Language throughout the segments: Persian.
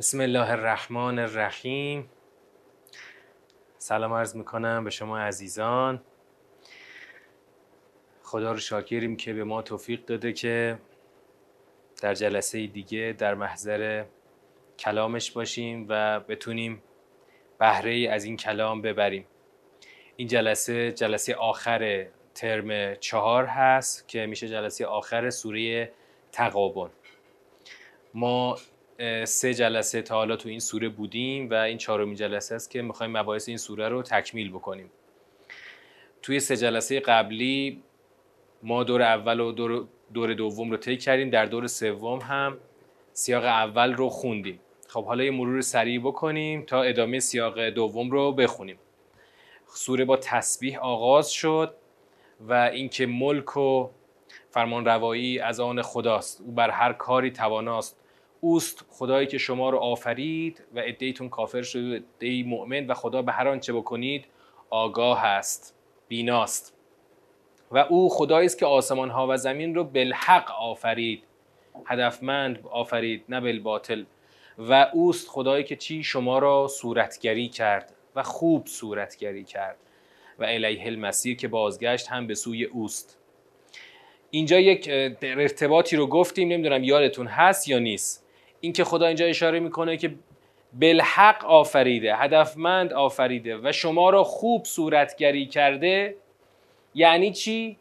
بسم الله الرحمن الرحیم. سلام عرض می‌کنم به شما عزیزان. خدا رو شاکریم که به ما توفیق داده که در جلسه دیگه در محضر کلامش باشیم و بتونیم بهره از این کلام ببریم. این جلسه جلسه آخر ترم چهار هست که میشه جلسه آخر سوره تقابن ما سه جلسه تا حالا تو این سوره بودیم و این چهارمین جلسه است که می‌خوایم مباحث این سوره رو تکمیل بکنیم. توی سه جلسه قبلی ما دور اول و دور, دور دوم رو طی کردیم در دور سوم هم سیاق اول رو خوندیم. خب حالا یه مرور سریع بکنیم تا ادامه سیاق دوم رو بخونیم. سوره با تسبیح آغاز شد و اینکه ملک و فرمان روایی از آن خداست. او بر هر کاری تواناست. اوست خدایی که شما رو آفرید و ادیتون کافر شد. و ادهی مؤمن و خدا به هر آنچه بکنید آگاه است بیناست. و او خدایی است که آسمان ها و زمین رو بالحق آفرید. هدفمند آفرید نه بالباطل. و اوست خدایی که چی؟ شما را صورتگری کرد و خوب صورتگری کرد. و الیه المصیر که بازگشت هم به سوی اوست. اینجا یک ارتباطی رو گفتیم نمی‌دونم یادتون هست یا نیست. اینکه خدا اینجا اشاره می‌کنه که بالحق آفریده هدفمند آفریده و شما را خوب صورتگری کرده یعنی چی؟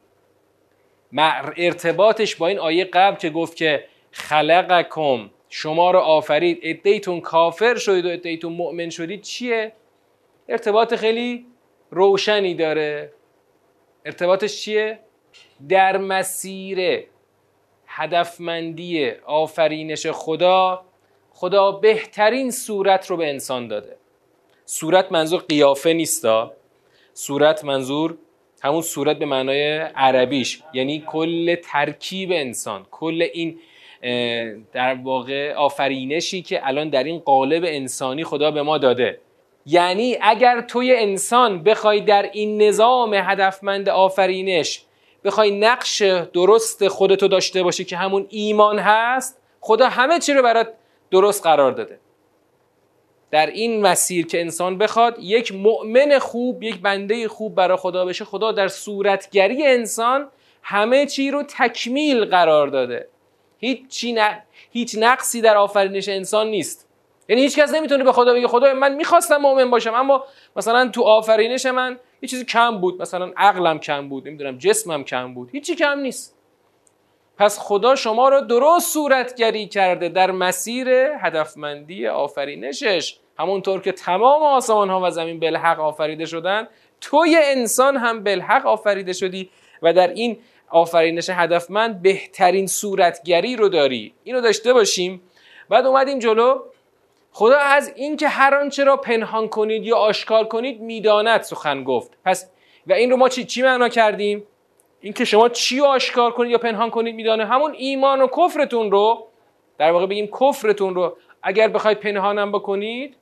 ارتباطش با این آیه قبل که گفت که خلقکم شما را آفرید عده‌ای‌تون کافر شدید و عده‌ای‌تون مؤمن شدید چیه؟ ارتباط خیلی روشنی داره. ارتباطش چیه؟ در مسیر هدفمندی آفرینش خدا خدا بهترین صورت رو به انسان داده. صورت منظور قیافه نیستا صورت منظور همون صورت به معنای عربیش یعنی کل ترکیب انسان کل این در واقع آفرینشی که الان در این قالب انسانی خدا به ما داده. یعنی اگر توی انسان بخوای در این نظام هدفمند آفرینش بخوای نقش درست خودتو داشته باشی که همون ایمان هست خدا همه چی رو برات درست قرار داده. در این مسیر که انسان بخواد یک مؤمن خوب یک بنده خوب برای خدا بشه خدا در صورتگری انسان همه چی رو تکمیل قرار داده. هیچ, چی هیچ نقصی در آفرینش انسان نیست. یعنی هیچ کس نمی‌تونه به خدا بگه خدا من می‌خواستم مؤمن باشم اما مثلا تو آفرینش من یه چیزی کم بود مثلا عقلم کم بود نمی‌دونم جسمم کم بود هیچی کم نیست. پس خدا شما رو درست صورتگری کرده در مسیر هدفمندی آفرینشش. همونطور که تمام آسمان ها و زمین بالحق آفریده شدن توی انسان هم بالحق آفریده شدی و در این آفرینش هدفمند بهترین صورتگری رو داری. اینو داشته باشیم. بعد اومدیم جلو. خدا از اینکه هر آنچه را پنهان کنید یا آشکار کنید می‌داند سخن گفت. پس و این رو ما چی, چی معنا کردیم؟ اینکه شما چی آشکار کنید یا پنهان کنید میدانه. همون ایمان و کفرتون رو در واقع بگیم کفرتون رو اگر بخواید پنهانم بکنید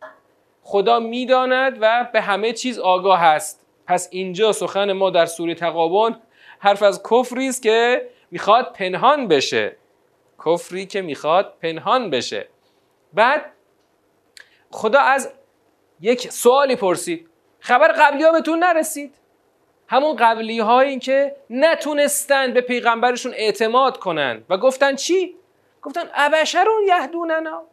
خدا می‌داند و به همه چیز آگاه هست پس اینجا سخن ما در سوره تقابن حرف از کفری است که می‌خواد پنهان بشه. کفری که می‌خواد پنهان بشه. بعد خدا از یک سوالی پرسید. خبر قبلی ها بهتون نرسید. همون قبلی هایی که نتونستن به پیغمبرشون اعتماد کنن. و گفتن چی؟ گفتن ابشرون یهدوننا.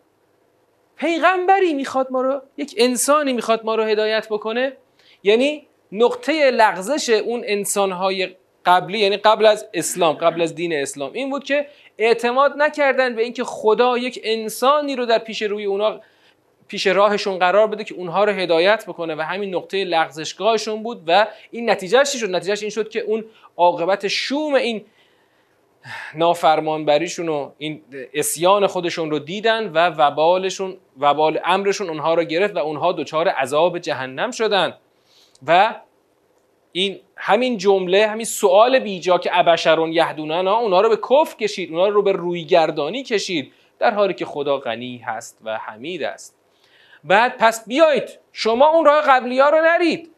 پیغمبری می‌خواد ما رو یک انسانی می‌خواد ما رو هدایت بکنه. یعنی نقطه لغزش اون انسانهای قبلی یعنی قبل از اسلام قبل از دین اسلام. این بود که اعتماد نکردن به اینکه خدا یک انسانی رو در پیش روی اونا پیش راهشون قرار بده که اونها رو هدایت بکنه و همین نقطه لغزشگاهشون بود و این نتیجهش چی شد؟ نتیجهش این شد که اون عاقبت شوم این نافرمانبریشون و این اسیان خودشون رو دیدن و وبالشون وبال امرشون اونها رو گرفت و اونها دچار عذاب جهنم شدن. و این همین جمله همین سوال بیجا که ابشرون یهدونن اونها رو به کف کشید اونها رو به رویگردانی کشید در حالی که خدا غنی هست و حمید است. بعد پس بیایید. شما اون راه قبلی ها رو نرید.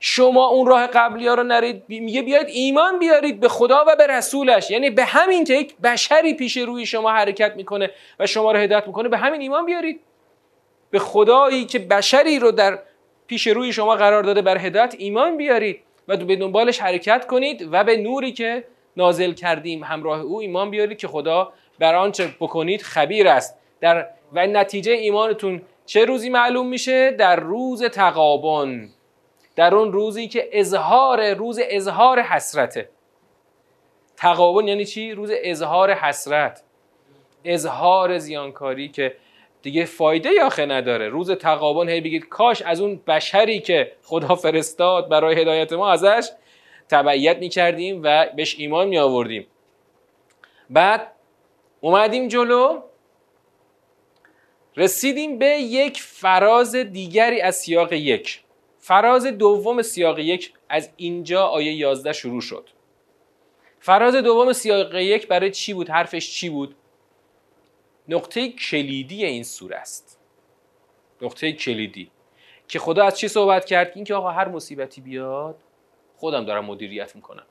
شما اون راه قبلی ها رو نرید. میگه بیاید ایمان بیارید به خدا و به رسولش. یعنی به همین که یک بشری پیش روی شما حرکت می‌کنه و شما رو هدایت می‌کنه به همین ایمان بیارید. به خدایی که بشری رو در پیش روی شما قرار داده بر هدایت ایمان بیارید و به دنبالش حرکت کنید و به نوری که نازل کردیم همراه او ایمان بیارید که خدا بر آنچه بکنید خبیر است. در و نتیجه ایمانتون چه روزی معلوم میشه؟ در روز تقابن. در اون روزی که اظهار روز اظهار حسرته تقابن یعنی چی؟ روز اظهار حسرت. اظهار زیانکاری که دیگه فایده یاخه نداره. روز تقابن هی بگید کاش از اون بشری که خدا فرستاد برای هدایت ما ازش تبعیت می‌کردیم و بهش ایمان می آوردیم بعد اومدیم جلو. رسیدیم به یک فراز دیگری از سیاق یک. فراز دوم سیاق یک از اینجا آیه 11 شروع شد. فراز دوم سیاق یک برای چی بود؟ حرفش چی بود؟ نقطه کلیدی این سوره است. نقطه کلیدی. که خدا از چی صحبت کرد؟ اینکه آقا هر مصیبتی بیاد خودم دارم مدیریت می‌کنم.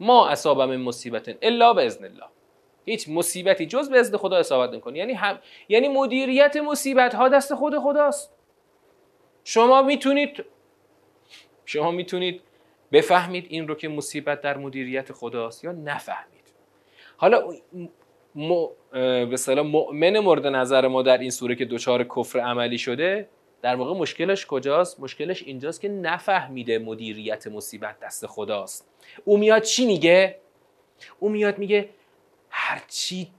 ما اصابم مصیبت الا باذن الله. هیچ مصیبتی جز به اذن خدا اصابت نکنه یعنی هم یعنی مدیریت مصیبت ها دست خود خداست. شما می‌تونید شما می‌تونید بفهمید این رو که مصیبت در مدیریت خداست یا نفهمید. حالا م... به سلام مؤمن مورد نظر ما در این سوره که دچار کفر عملی شده در واقع مشکلش کجاست؟ مشکلش اینجاست که نفهمیده مدیریت مصیبت دست خداست. او میاد چی میگه؟ او میاد میگه هرچی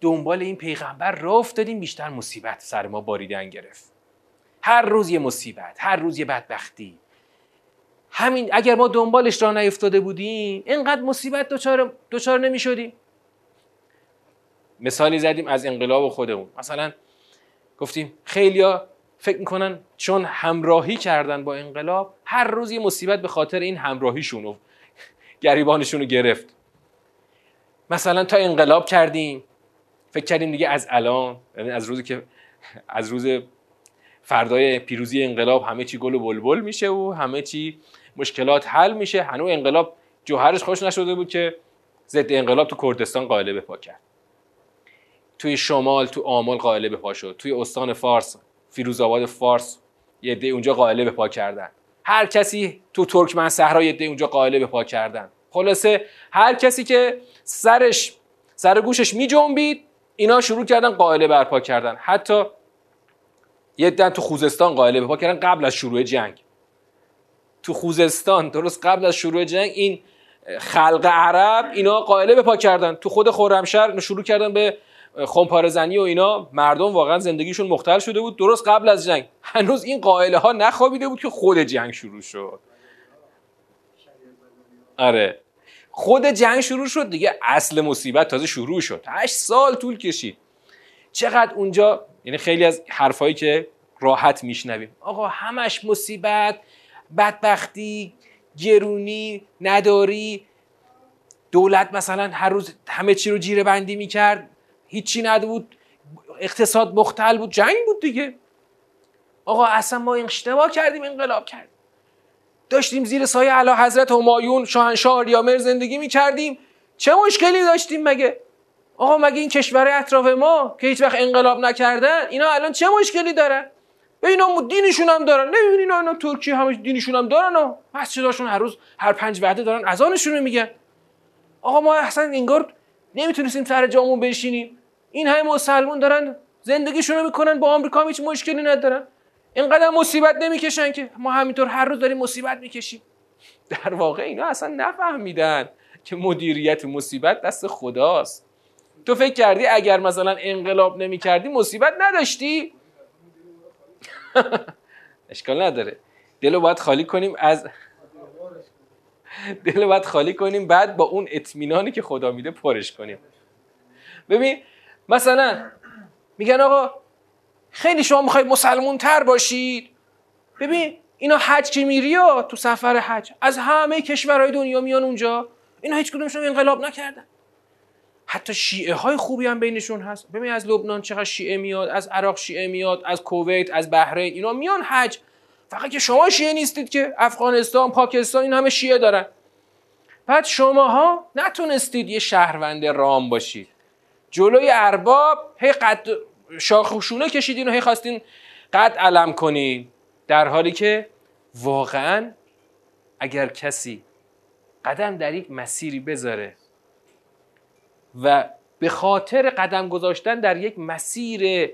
دنبال این پیغمبر را افتادیم بیشتر مصیبت سر ما باریدن گرفت. هر روز یه مصیبت هر روز یه بدبختی. همین اگر ما دنبالش را نیفتاده بودیم اینقدر مصیبت دچار دچار نمی شدیم مثالی زدیم از انقلاب خودمون. مثلا گفتیم خیلیا فکر می‌کنن چون همراهی کردن با انقلاب هر روز یه مصیبت به خاطر این همراهیشون و گریبانشون رو گرفت. مثلا تا انقلاب کردیم. فکر کردیم دیگه از الان یعنی از روزی که از روز فردای پیروزی انقلاب همه چی گل و بلبل میشه و همه چی مشکلات حل میشه. هنوز انقلاب جوهرش خوش نشده بود که ضد انقلاب تو کردستان قائله پا کرد. توی شمال تو آمل قائله پا شد. توی استان فارس فیروزآباد فارس یه اونجا قائله پا کردن. هر کسی تو ترکمن صحرا یه اونجا قائله پا کردن. خلاصه هر کسی که سرش سر گوشش می جنبید اینا شروع کردن قائله برپا کردن. حتی یه دن تو خوزستان قائله برپا کردن قبل از شروع جنگ. تو خوزستان درست قبل از شروع جنگ این خلق عرب اینا قائله به پا کردن. تو خود خرمشهر شروع کردن به خمپاره زنی و اینا. مردم واقعا زندگیشون مختل شده بود. درست قبل از جنگ. هنوز این قائله ها نخوابیده بود که خود جنگ شروع شد. آره. خود جنگ شروع شد دیگه اصل مصیبت تازه شروع شد. هشت سال طول کشید. چقدر اونجا یعنی خیلی از حرفایی که راحت میشنویم. آقا همش مصیبت بدبختی گرونی نداری. دولت مثلا هر روز همه چی رو جیره بندی می‌کرد. هیچی نبود. اقتصاد مختل بود. جنگ بود دیگه. آقا اصلا ما اشتباه کردیم انقلاب کردیم. داشتیم زیر سایه اعلی حضرت همایون شاهنشاه آریامر زندگی می‌کردیم. چه مشکلی داشتیم مگه؟ آقا مگه این کشور اطراف ما که هیچ وقت انقلاب نکردن اینا الان چه مشکلی دارن؟ به اینا دینشون هم دارن. نمی‌بینی اینا, اینا ترکیه همش دینشون هم دارن و مسجداشون هر روز هر پنج وعده دارن اذانشون رو میگن. آقا ما اصلا انگار نمی‌تونستیم سر جامون بشینیم این همه مسلمون دارن زندگیشون رو می‌کنن با آمریکا هیچ مشکلی ندارن. اینقدر مصیبت نمی‌کشن که ما همینطور هر روز داریم مصیبت می‌کشیم. در واقع اینا اصلا نفهمیدن که مدیریت مصیبت دست خداست. تو فکر کردی اگر مثلا انقلاب نمی‌کردی مصیبت نداشتی؟ اشکال نداره. دلو باید خالی کنیم از دل باید خالی کنیم بعد با اون اطمینانی که خدا میده پرش کنیم. ببین مثلا میگن آقا خیلی شما می‌خواید مسلمون تر باشید. ببین اینا حج که میری تو سفر حج از همه کشورهای دنیا میان اونجا. اینا هیچ کدومشون انقلاب نکردن. حتی شیعه های خوبی هم بینشون هست. ببین از لبنان چقدر شیعه میاد از عراق شیعه میاد از کویت از بحرین اینا میان حج. فقط که شما شیعه نیستید که افغانستان پاکستان این همه شیعه دارن. بعد شماها نتونستید یه شهروند رام باشید. جلوی ارباب هی قد شاخ شونه کشیدین و هی خواستین قد علم کنین در حالی که واقعا اگر کسی قدم در یک مسیری بذاره و به خاطر قدم گذاشتن در یک مسیر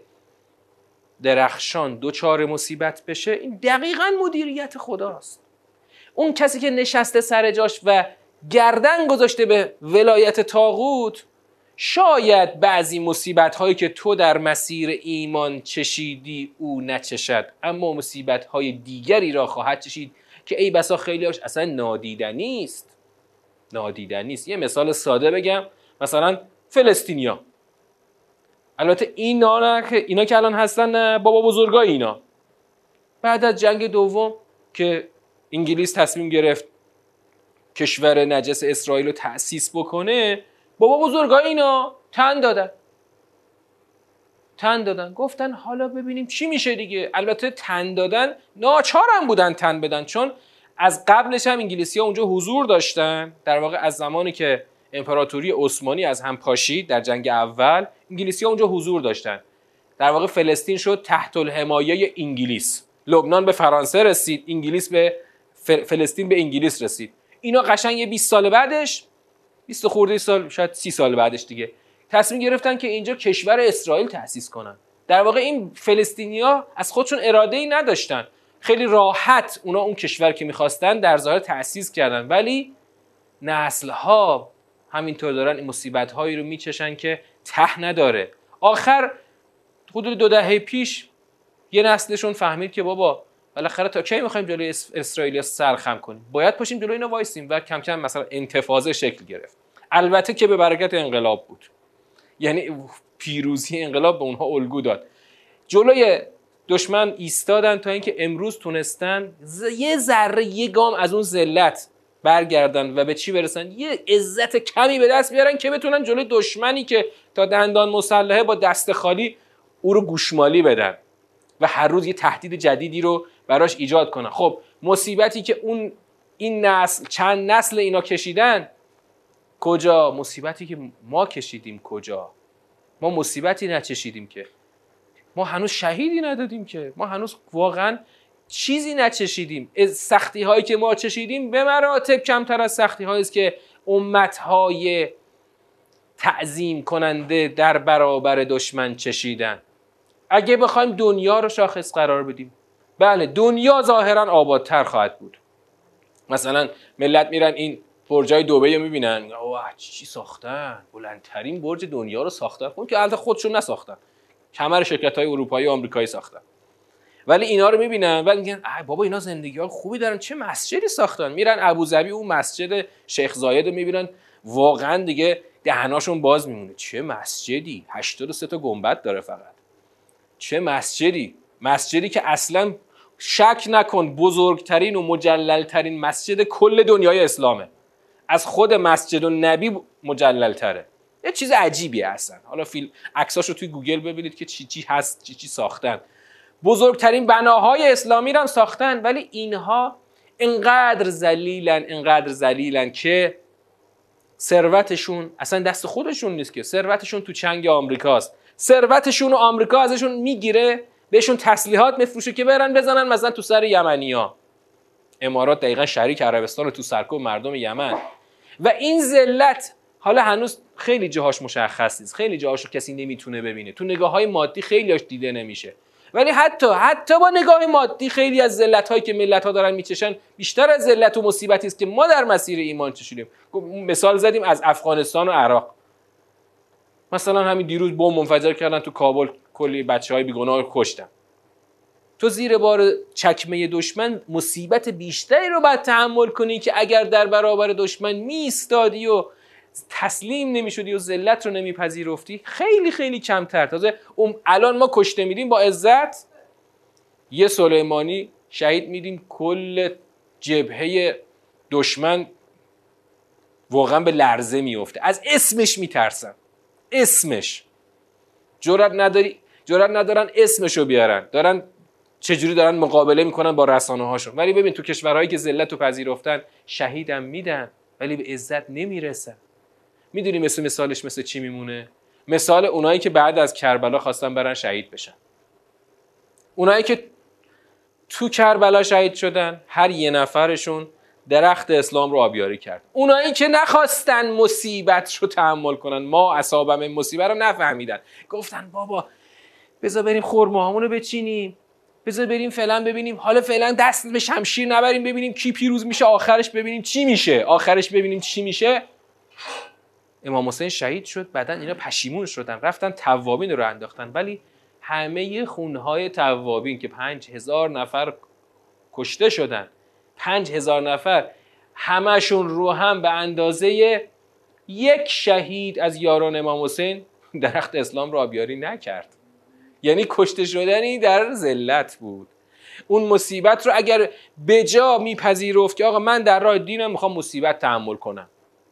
درخشان دوچار مصیبت بشه این دقیقا مدیریت خداست. اون کسی که نشسته سر جاش و گردن گذاشته به ولایت تاغوت شاید بعضی مصیبت هایی که تو در مسیر ایمان چشیدی او نچشد اما مصیبت های دیگری را خواهد چشید که ای بسا خیلیاش اصلا نادیدنی است نادیدنی است یه مثال ساده بگم مثلا فلسطینیا. البته اینا که اینا که الان هستن بابا بزرگای اینا. بعد از جنگ دوم که انگلیس تصمیم گرفت کشور نجس اسرائیل رو تأسیس بکنه بابا بزرگای اینا تن دادن. تن دادن. گفتن حالا ببینیم چی میشه دیگه. البته تن دادن ناچارم بودن تن بدن چون از قبلش هم انگلیسی ها اونجا حضور داشتن. در واقع از زمانی که امپراتوری عثمانی از هم پاشید در جنگ اول انگلیسی ها اونجا حضور داشتن. در واقع فلسطین شد تحت الحمایه انگلیس. لبنان به فرانسه رسید انگلیس به فلسطین به انگلیس رسید. اینا قشنگ یه 20 سال بعدش 20 خورده سال شاید 30 سال بعدش دیگه. تصمیم گرفتن که اینجا کشور اسرائیل تأسیس کنن. در واقع این فلسطینیا از خودشون اراده ای نداشتن. خیلی راحت اونا اون کشور که می‌خواستن در ظاهر تأسیس کردن. ولی نسلها همینطور دارن این مصیبت هایی رو میچشن که ته نداره. آخر حدود دو دهه پیش یه نسلشون فهمید که بابا بالاخره تا کی می‌خوایم جلوی اسرائیل سرخم کنیم؟ باید پاشیم جلوی اینا وایسیم و کم کم مثلا انتفاضه شکل گرفت. البته که به برکت انقلاب بود. یعنی پیروزی انقلاب به اونها الگو داد. جلوی دشمن ایستادن تا اینکه امروز تونستن یه ذره یه گام از اون ذلت برگردن و به چی برسن؟ یه عزت کمی به دست بیارن که بتونن جلوی دشمنی که تا دندان مسلحه با دست خالی او رو گوشمالی بدن. و هر روز یه تهدید جدیدی رو براش ایجاد کنن. خب مصیبتی که اون این نسل چند نسل اینا کشیدن کجا؟ مصیبتی که ما کشیدیم کجا؟ ما مصیبتی نچشیدیم که. ما هنوز شهیدی ندادیم که. ما هنوز واقعا چیزی نچشیدیم. سختی هایی که ما چشیدیم به مراتب کمتر از سختی هایی است که امت های تعظیم کننده در برابر دشمن چشیدن. اگه بخوایم دنیا رو شاخص قرار بدیم. بله دنیا ظاهرا آبادتر خواهد بود. مثلا ملت میرن این برجای دبی رو می‌بینن. اوه چی ساختن؟ بلندترین برج دنیا رو ساختن. خب که البته خودشون نساختن. کمر شرکت های اروپایی و آمریکایی ساختن. ولی اینا رو می‌بینن و میگن بابا اینا زندگی ها خوبی دارن. چه مسجدی ساختن؟ میرن ابوظبی اون مسجد شیخ زاید رو می‌بینن. واقعا دیگه دهناشون باز میمونه. چه مسجدی؟ 83 تا گنبد داره فقط. چه مسجدی؟ مسجدی که اصلا شک نکن بزرگترین و مجللترین مسجد کل دنیای اسلامه. از خود مسجد و نبی مجللتره. یه چیز عجیبیه اصلا حالا فیلم عکساش رو توی گوگل ببینید که چی چی هست چی چی ساختن. بزرگترین بناهای اسلامی رو هم ساختن ولی اینها انقدر زلیلن انقدر زلیلن که ثروتشون اصلا دست خودشون نیست که. ثروتشون تو چنگ آمریکاست. ثروتشون و آمریکا ازشون می‌گیره بهشون تسلیحات میفروشه که برن بزنن مثلا تو سر یمنیا امارات دقیقا شریک عربستان تو سرکوب مردم یمن. و این ذلت حالا هنوز خیلی جاهاش مشخص نیست. خیلی جاهاش کسی نمی‌تونه ببینه. تو نگاه های مادی خیلیاش دیده نمیشه. ولی حتی حتی با نگاه مادی خیلی از ذلت هایی که ملت ها دارن میچشن بیشتر از ذلت و مصیبتی است که ما در مسیر ایمان چشیدیم. مثال زدیم از افغانستان و عراق. مثلا همین دیروز بمب منفجر کردن تو کابل کلی بچه های بیگناه کشتن. تو زیر بار چکمه دشمن مصیبت بیشتری رو باید تحمل کنی که اگر در برابر دشمن میستادی و تسلیم نمی‌شدی و ذلت رو نمیپذیرفتی خیلی خیلی کمتر. تازه الان ما کشته میدیم با عزت. یه سلیمانی شهید میدیم کل جبهه دشمن واقعا به لرزه میفته از اسمش میترسن اسمش. جرات نداری جرات ندارن اسمشو بیارن. دارن چجوری دارن مقابله می‌کنن با رسانه هاشون ولی ببین تو کشورهایی که ذلت و پذیرفتن شهیدم میدن ولی به عزت نمی‌رسن. می‌دونی مثل مثالش مثل چی میمونه؟ مثال اونایی که بعد از کربلا خواستن برن شهید بشن. اونایی که تو کربلا شهید شدن هر یه نفرشون درخت اسلام رو آبیاری کرد. اونایی که نخواستن مصیبت رو تحمل کنن. ما اصابم مصیبت رو نفهمیدن. گفتن بابا بذار بریم خورماهامون رو بچینیم. بذار بریم فعلا ببینیم. حالا فعلا دست به شمشیر نبریم ببینیم کی پیروز میشه آخرش ببینیم چی میشه. آخرش ببینیم چی میشه. امام حسین شهید شد. بعدا اینا پشیمون شدن. رفتن توابین رو انداختن. ولی همه خونهای توابین که پنج هزار نفر کشته شدن پنج هزار نفر همشون رو هم به اندازه یک شهید از یاران امام حسین درخت اسلام رو آبیاری نکرد. یعنی کشته شدنی در ذلت بود. اون مصیبت رو اگر بجا میپذیرفت که آقا من در راه دینم می‌خوام مصیبت تحمل کنم.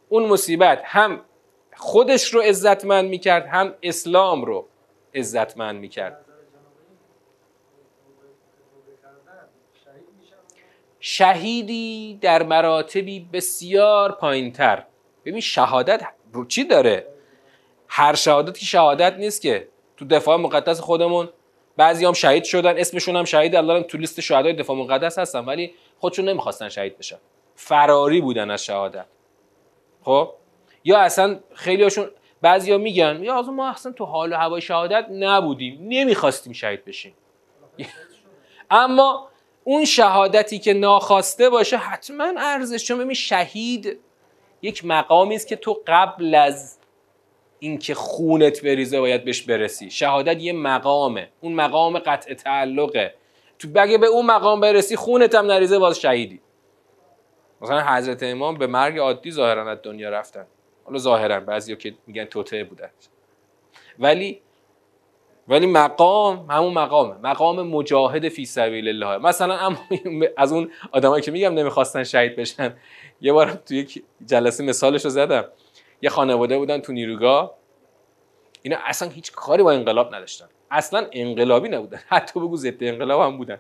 اون مصیبت هم خودش رو عزتمند می‌کرد هم اسلام رو عزتمند می‌کرد. شهیدی در مراتبی بسیار پایینتر. ببین شهادت رو چی داره؟ هر شهادتی شهادت نیست که تو دفاع مقدس خودمون بعضی هم شهید شدن اسمشون هم شهید الله تو لیست شهدای دفاع مقدس هستن ولی خودشون نمی‌خواستن شهید بشن. فراری بودن از شهادت. خب؟ یا اصلا خیلی هاشون بعضیا میگن یا از ما اصلا تو حال و هوای شهادت نبودیم نمی‌خواستیم شهید بشیم. اما اون شهادتی که ناخواسته باشه حتما ارزش چون ببین شهید یک مقامی است که تو قبل از اینکه خونت بریزه باید بهش برسی. شهادت یه مقامه. اون مقام قطع تعلقه. تو بگه به اون مقام برسی خونت هم نریزه باز شهیدی. مثلا حضرت امام به مرگ عادی ظاهرا از دنیا رفتن. حالا ظاهرا بعضیا که میگن توته بودن. ولی ولی مقام همون مقامه. مقام مجاهد فی سبیل الله. مثلا اما از اون آدمایی که میگم نمی‌خواستن شهید بشن. یه بار تو یک جلسه مثالش رو زدم. یه خانواده بودن تو نیروگاه. اینا اصلا هیچ کاری با انقلاب نداشتن. اصلا انقلابی نبودن. حتی بگو ضد انقلاب هم بودن.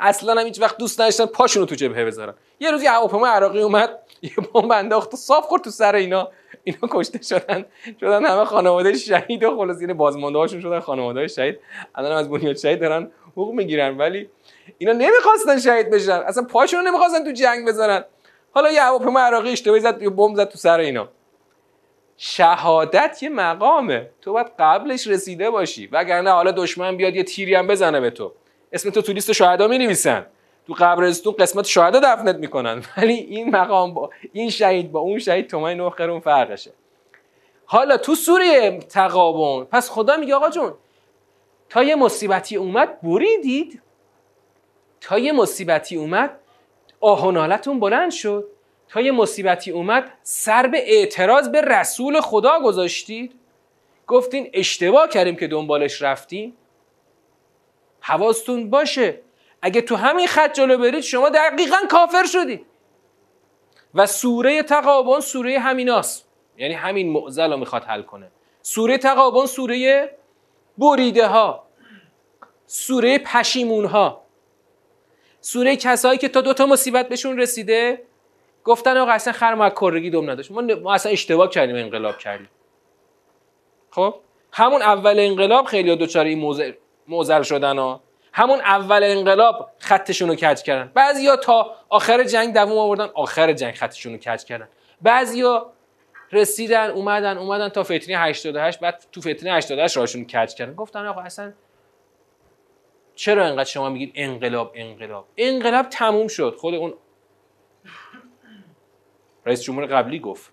اصلا هم هیچ وقت دوست نداشتن پاشونو تو جبهه بذارن یه روزی هواپیما عراقی اومد یه بمب انداخت و صاف خورد تو سر اینا. اینا کشته شدن. شدن همه خانواده شهید و خلاص یعنی بازمانده هاشون شدن خانواده شهید. الان از بنیاد شهید دارن حقوق می‌گیرن ولی اینا نمی‌خواستن شهید بشن. اصلا پاشون نمی‌خواستن تو جنگ بذارن. حالا یه هواپیما عراقی اشتباهی زد یه بمب زد تو سر اینا. شهادت یه مقامه. تو باید قبلش رسیده باشی. وگرنه حالا دشمن بیاد یه تیری هم بزنه به تو. اسم تو تو لیست شهدا می نویسن تو قبرستون قسمت شهدا دفنت می‌کنن. ولی این مقام با این شهید با اون شهید تومای نوخرون فرقشه. حالا تو سوره تقابون پس خدا میگه آقا جون تا یه مصیبتی اومد بریدید. تا یه مصیبتی اومد آهنالتون بلند شد. تا یه مصیبتی اومد سر به اعتراض به رسول خدا گذاشتید. گفتین اشتباه کردیم که دنبالش رفتیم. حواستون باشه. اگه تو همین خط جلو برید شما دقیقا کافر شدید. و سوره تقابون سوره همیناست. یعنی همین معزل رو می‌خواد حل کنه. سوره تقابون سوره بریده ها سوره پشیمون ها سوره کسایی که تا دوتا مصیبت بهشون رسیده گفتن آقا اصلا خر ما کرگی دوم نداشت. ما, اصلا اشتباه کردیم انقلاب کردیم. خب؟ همون اول انقلاب خیلی دوچار این موزل شدن ها. همون اول انقلاب خطشون رو کج کردن. بعضیا تا آخر جنگ دووم آوردن آخر جنگ خطشون رو کج کردن. بعضیا رسیدن اومدن اومدن تا فتنه 88 بعد تو فتنه 88 راهشون کج کردن. گفتن آقا اصلا چرا انقدر شما میگید انقلاب انقلاب؟ انقلاب تموم شد. خود اون رئیس جمهور قبلی گفت.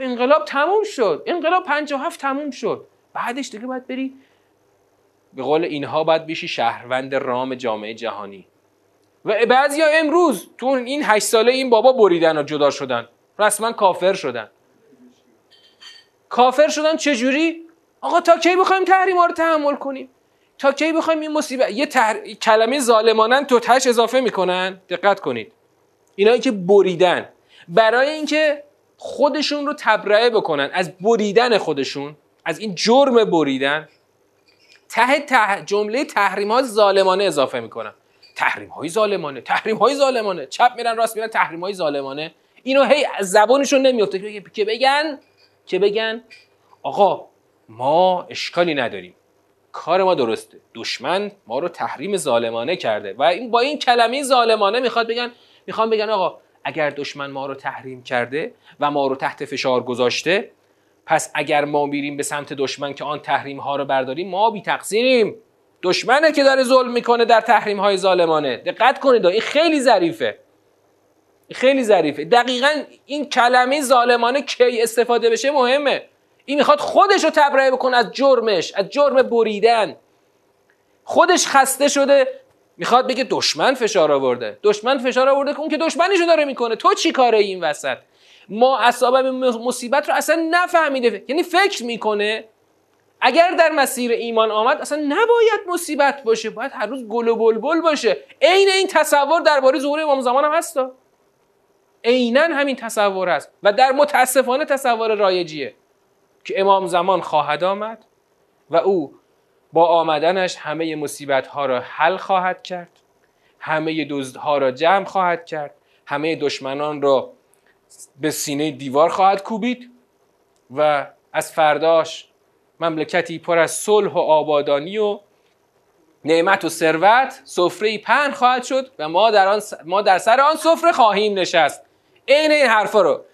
انقلاب تموم شد. انقلاب 57 تموم شد. بعدش دیگه باید بری به قول اینها باید بشی شهروند رام جامعه جهانی. و بعضیا امروز تو این هشت ساله این بابا بریدن و جدا شدن. رسما کافر شدن. کافر شدن چجوری؟ آقا تا کی بخوایم تحریم رو تحمل کنیم؟ تا کی بخوایم این مصیبت یه تحر... کلمه ظالمانن تو تش اضافه می‌کنن. دقت کنید. اینایی که بریدن. برای اینکه خودشون رو تبرئه بکنن. از بریدن خودشون. از این جرم بریدن. ته, جمله تحریم های ظالمانه اضافه می‌کنن تحریم های ظالمانه تحریم های ظالمانه. چپ میرن راست میرن تحریم های ظالمانه. اینو هی زبانشون نمیفته که بگن که بگن آقا ما اشکالی نداریم. کار ما درسته. دشمن ما رو تحریم ظالمانه کرده. و این با این کلمه ظالمانه می‌خواد بگن می‌خوام بگن آقا اگر دشمن ما رو تحریم کرده و ما رو تحت فشار گذاشته پس اگر ما میریم به سمت دشمن که آن تحریم ها رو برداریم ما بی تقصیریم دشمنه که داره ظلم می‌کنه در تحریم های ظالمانه. دقت کنید این خیلی ظریفه. خیلی ظریفه. دقیقا این کلمه ظالمانه کی استفاده بشه مهمه. این می‌خواد خودش رو تبرئه بکنه از جرمش از جرم بریدن. خودش خسته شده می‌خواد بگه دشمن فشار آورده. دشمن فشار آورده که اون که دشمنیشو داره می‌کنه. تو چی کاره این وسط؟ ما اسباب مصیبت رو اصلا نفهمیده. یعنی فکر می‌کنه اگر در مسیر ایمان آمد اصلا نباید مصیبت باشه. باید هر روز گل و بلبل باشه. عین این تصور درباره ظهور امام زمان هم هستا عینا همین تصور است و در متاسفانه تصور رایجیه که امام زمان خواهد آمد و او با آمدنش همه مصیبت ها را حل خواهد کرد همه دزدها را جمع خواهد کرد همه دشمنان را به سینه دیوار خواهد کوبید و از فرداش مملکتی پر از صلح و آبادانی و نعمت و ثروت سفره پهن خواهد شد و ما در, آن ما در سر آن سفره خواهیم نشست. عین این حرفا رو.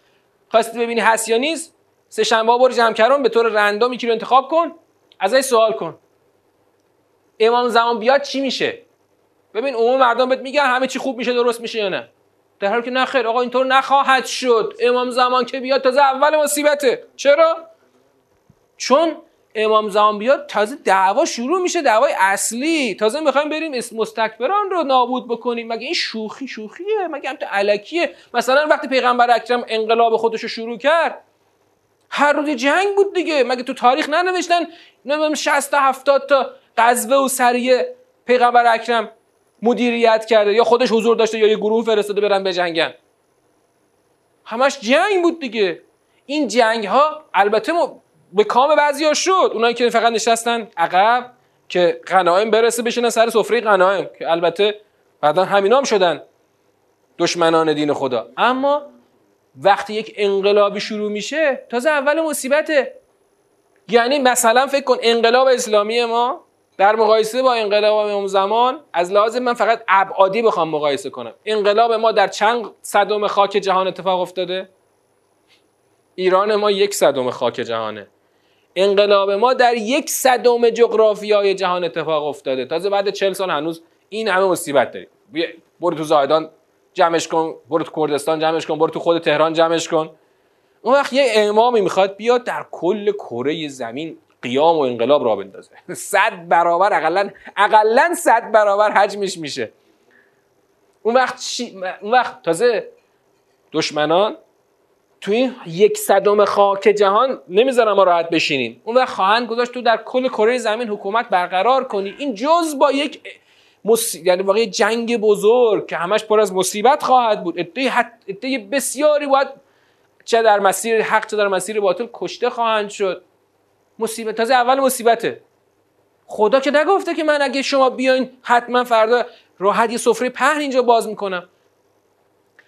خواستی ببینی هست یا نیست؟ سه شنبه برو جمع به طور رندوم یکی رو انتخاب کن. ازش سوال کن. امام زمان بیاد چی میشه؟ ببین عموم مردم بهت میگن همه چی خوب میشه درست میشه یا نه؟ در حالی که نه خیر آقا اینطور نخواهد شد. امام زمان که بیاد تازه اول مصیبته. چرا؟ چون امام زمان بیاد تازه دعوا شروع میشه دعوای اصلی. تازه می‌خوایم بریم مستکبران رو نابود بکنیم. مگه این شوخی شوخیه؟ مگه هم تو علکیه؟ مثلا وقتی پیغمبر اکرم انقلاب خودش رو شروع کرد هر روز جنگ بود دیگه. مگه تو تاریخ ننوشتن؟ نمی‌دونم 60 تا 70 تا غزوه و سریه پیغمبر اکرم مدیریت کرده یا خودش حضور داشته یا یه گروه فرستاده برن بجنگن همش جنگ بود دیگه. این جنگ ها البته به کام بعضی شد. اونایی که فقط نشستن عقب که غنایم برسه بشینن سر سفره غنایم که البته بعدا همینا هم شدن دشمنان دین خدا. اما وقتی یک انقلابی شروع میشه تازه اول مصیبته. یعنی مثلا فکر کن انقلاب اسلامی ما در مقایسه با انقلاب اون زمان از لحاظ من فقط ابعادی بخوام مقایسه کنم. انقلاب ما در چند صدم خاک جهان اتفاق افتاده؟ ایران ما یک صدم خاک جهانه. انقلاب ما در یک صدم جغرافیای جهان اتفاق افتاده. تازه بعد چل سال هنوز این همه مصیبت داریم. برو تو زایدان جمعش کن برو تو کردستان جمعش کن برو تو خود تهران جمعش کن. اون وقت یه امامی می‌خواد بیاد در کل کره زمین قیام و انقلاب را بندازه. صد برابر اقلا اقلا صد برابر حجمش میشه. اون وقت اون وقت تازه دشمنان تو این یک صدم خاک جهان نمی‌ذارن ما راحت بشینیم. اون وقت خواهند گذاشت تو در کل کره زمین حکومت برقرار کنی. این جز با یک مص... یعنی واقعی جنگ بزرگ که همش پر از مصیبت خواهد بود. عده حت... بسیاری باید چه در مسیر حق چه در مسیر باطل کشته خواهند شد. مصیبت تازه اول مصیبته. خدا که نگفته که من اگه شما بیاین حتما فردا راحت یه سفره پهن اینجا باز می‌کنم.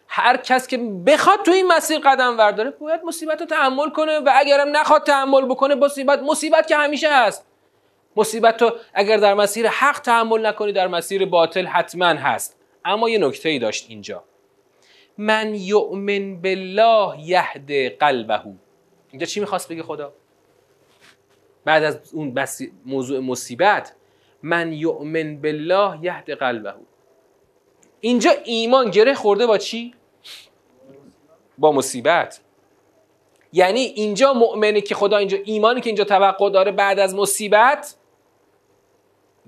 هر کس که بخواد تو این مسیر قدم ورداره باید مصیبت رو تحمل کنه و اگرم نخواد تحمل بکنه مصیبت مصیبت که همیشه هست. مصیبت رو اگر در مسیر حق تحمل نکنی در مسیر باطل حتما هست. اما یه نکته ای داشت اینجا. من یؤمن بالله یهد قلبه. اینجا چی می‌خواست بگه خدا؟ بعد از اون موضوع مصیبت من یؤمن بالله یهد قلبه. اینجا ایمان گره خورده با چی؟ با مصیبت. یعنی اینجا مؤمنه که خدا اینجا ایمانی که اینجا توقع داره بعد از مصیبت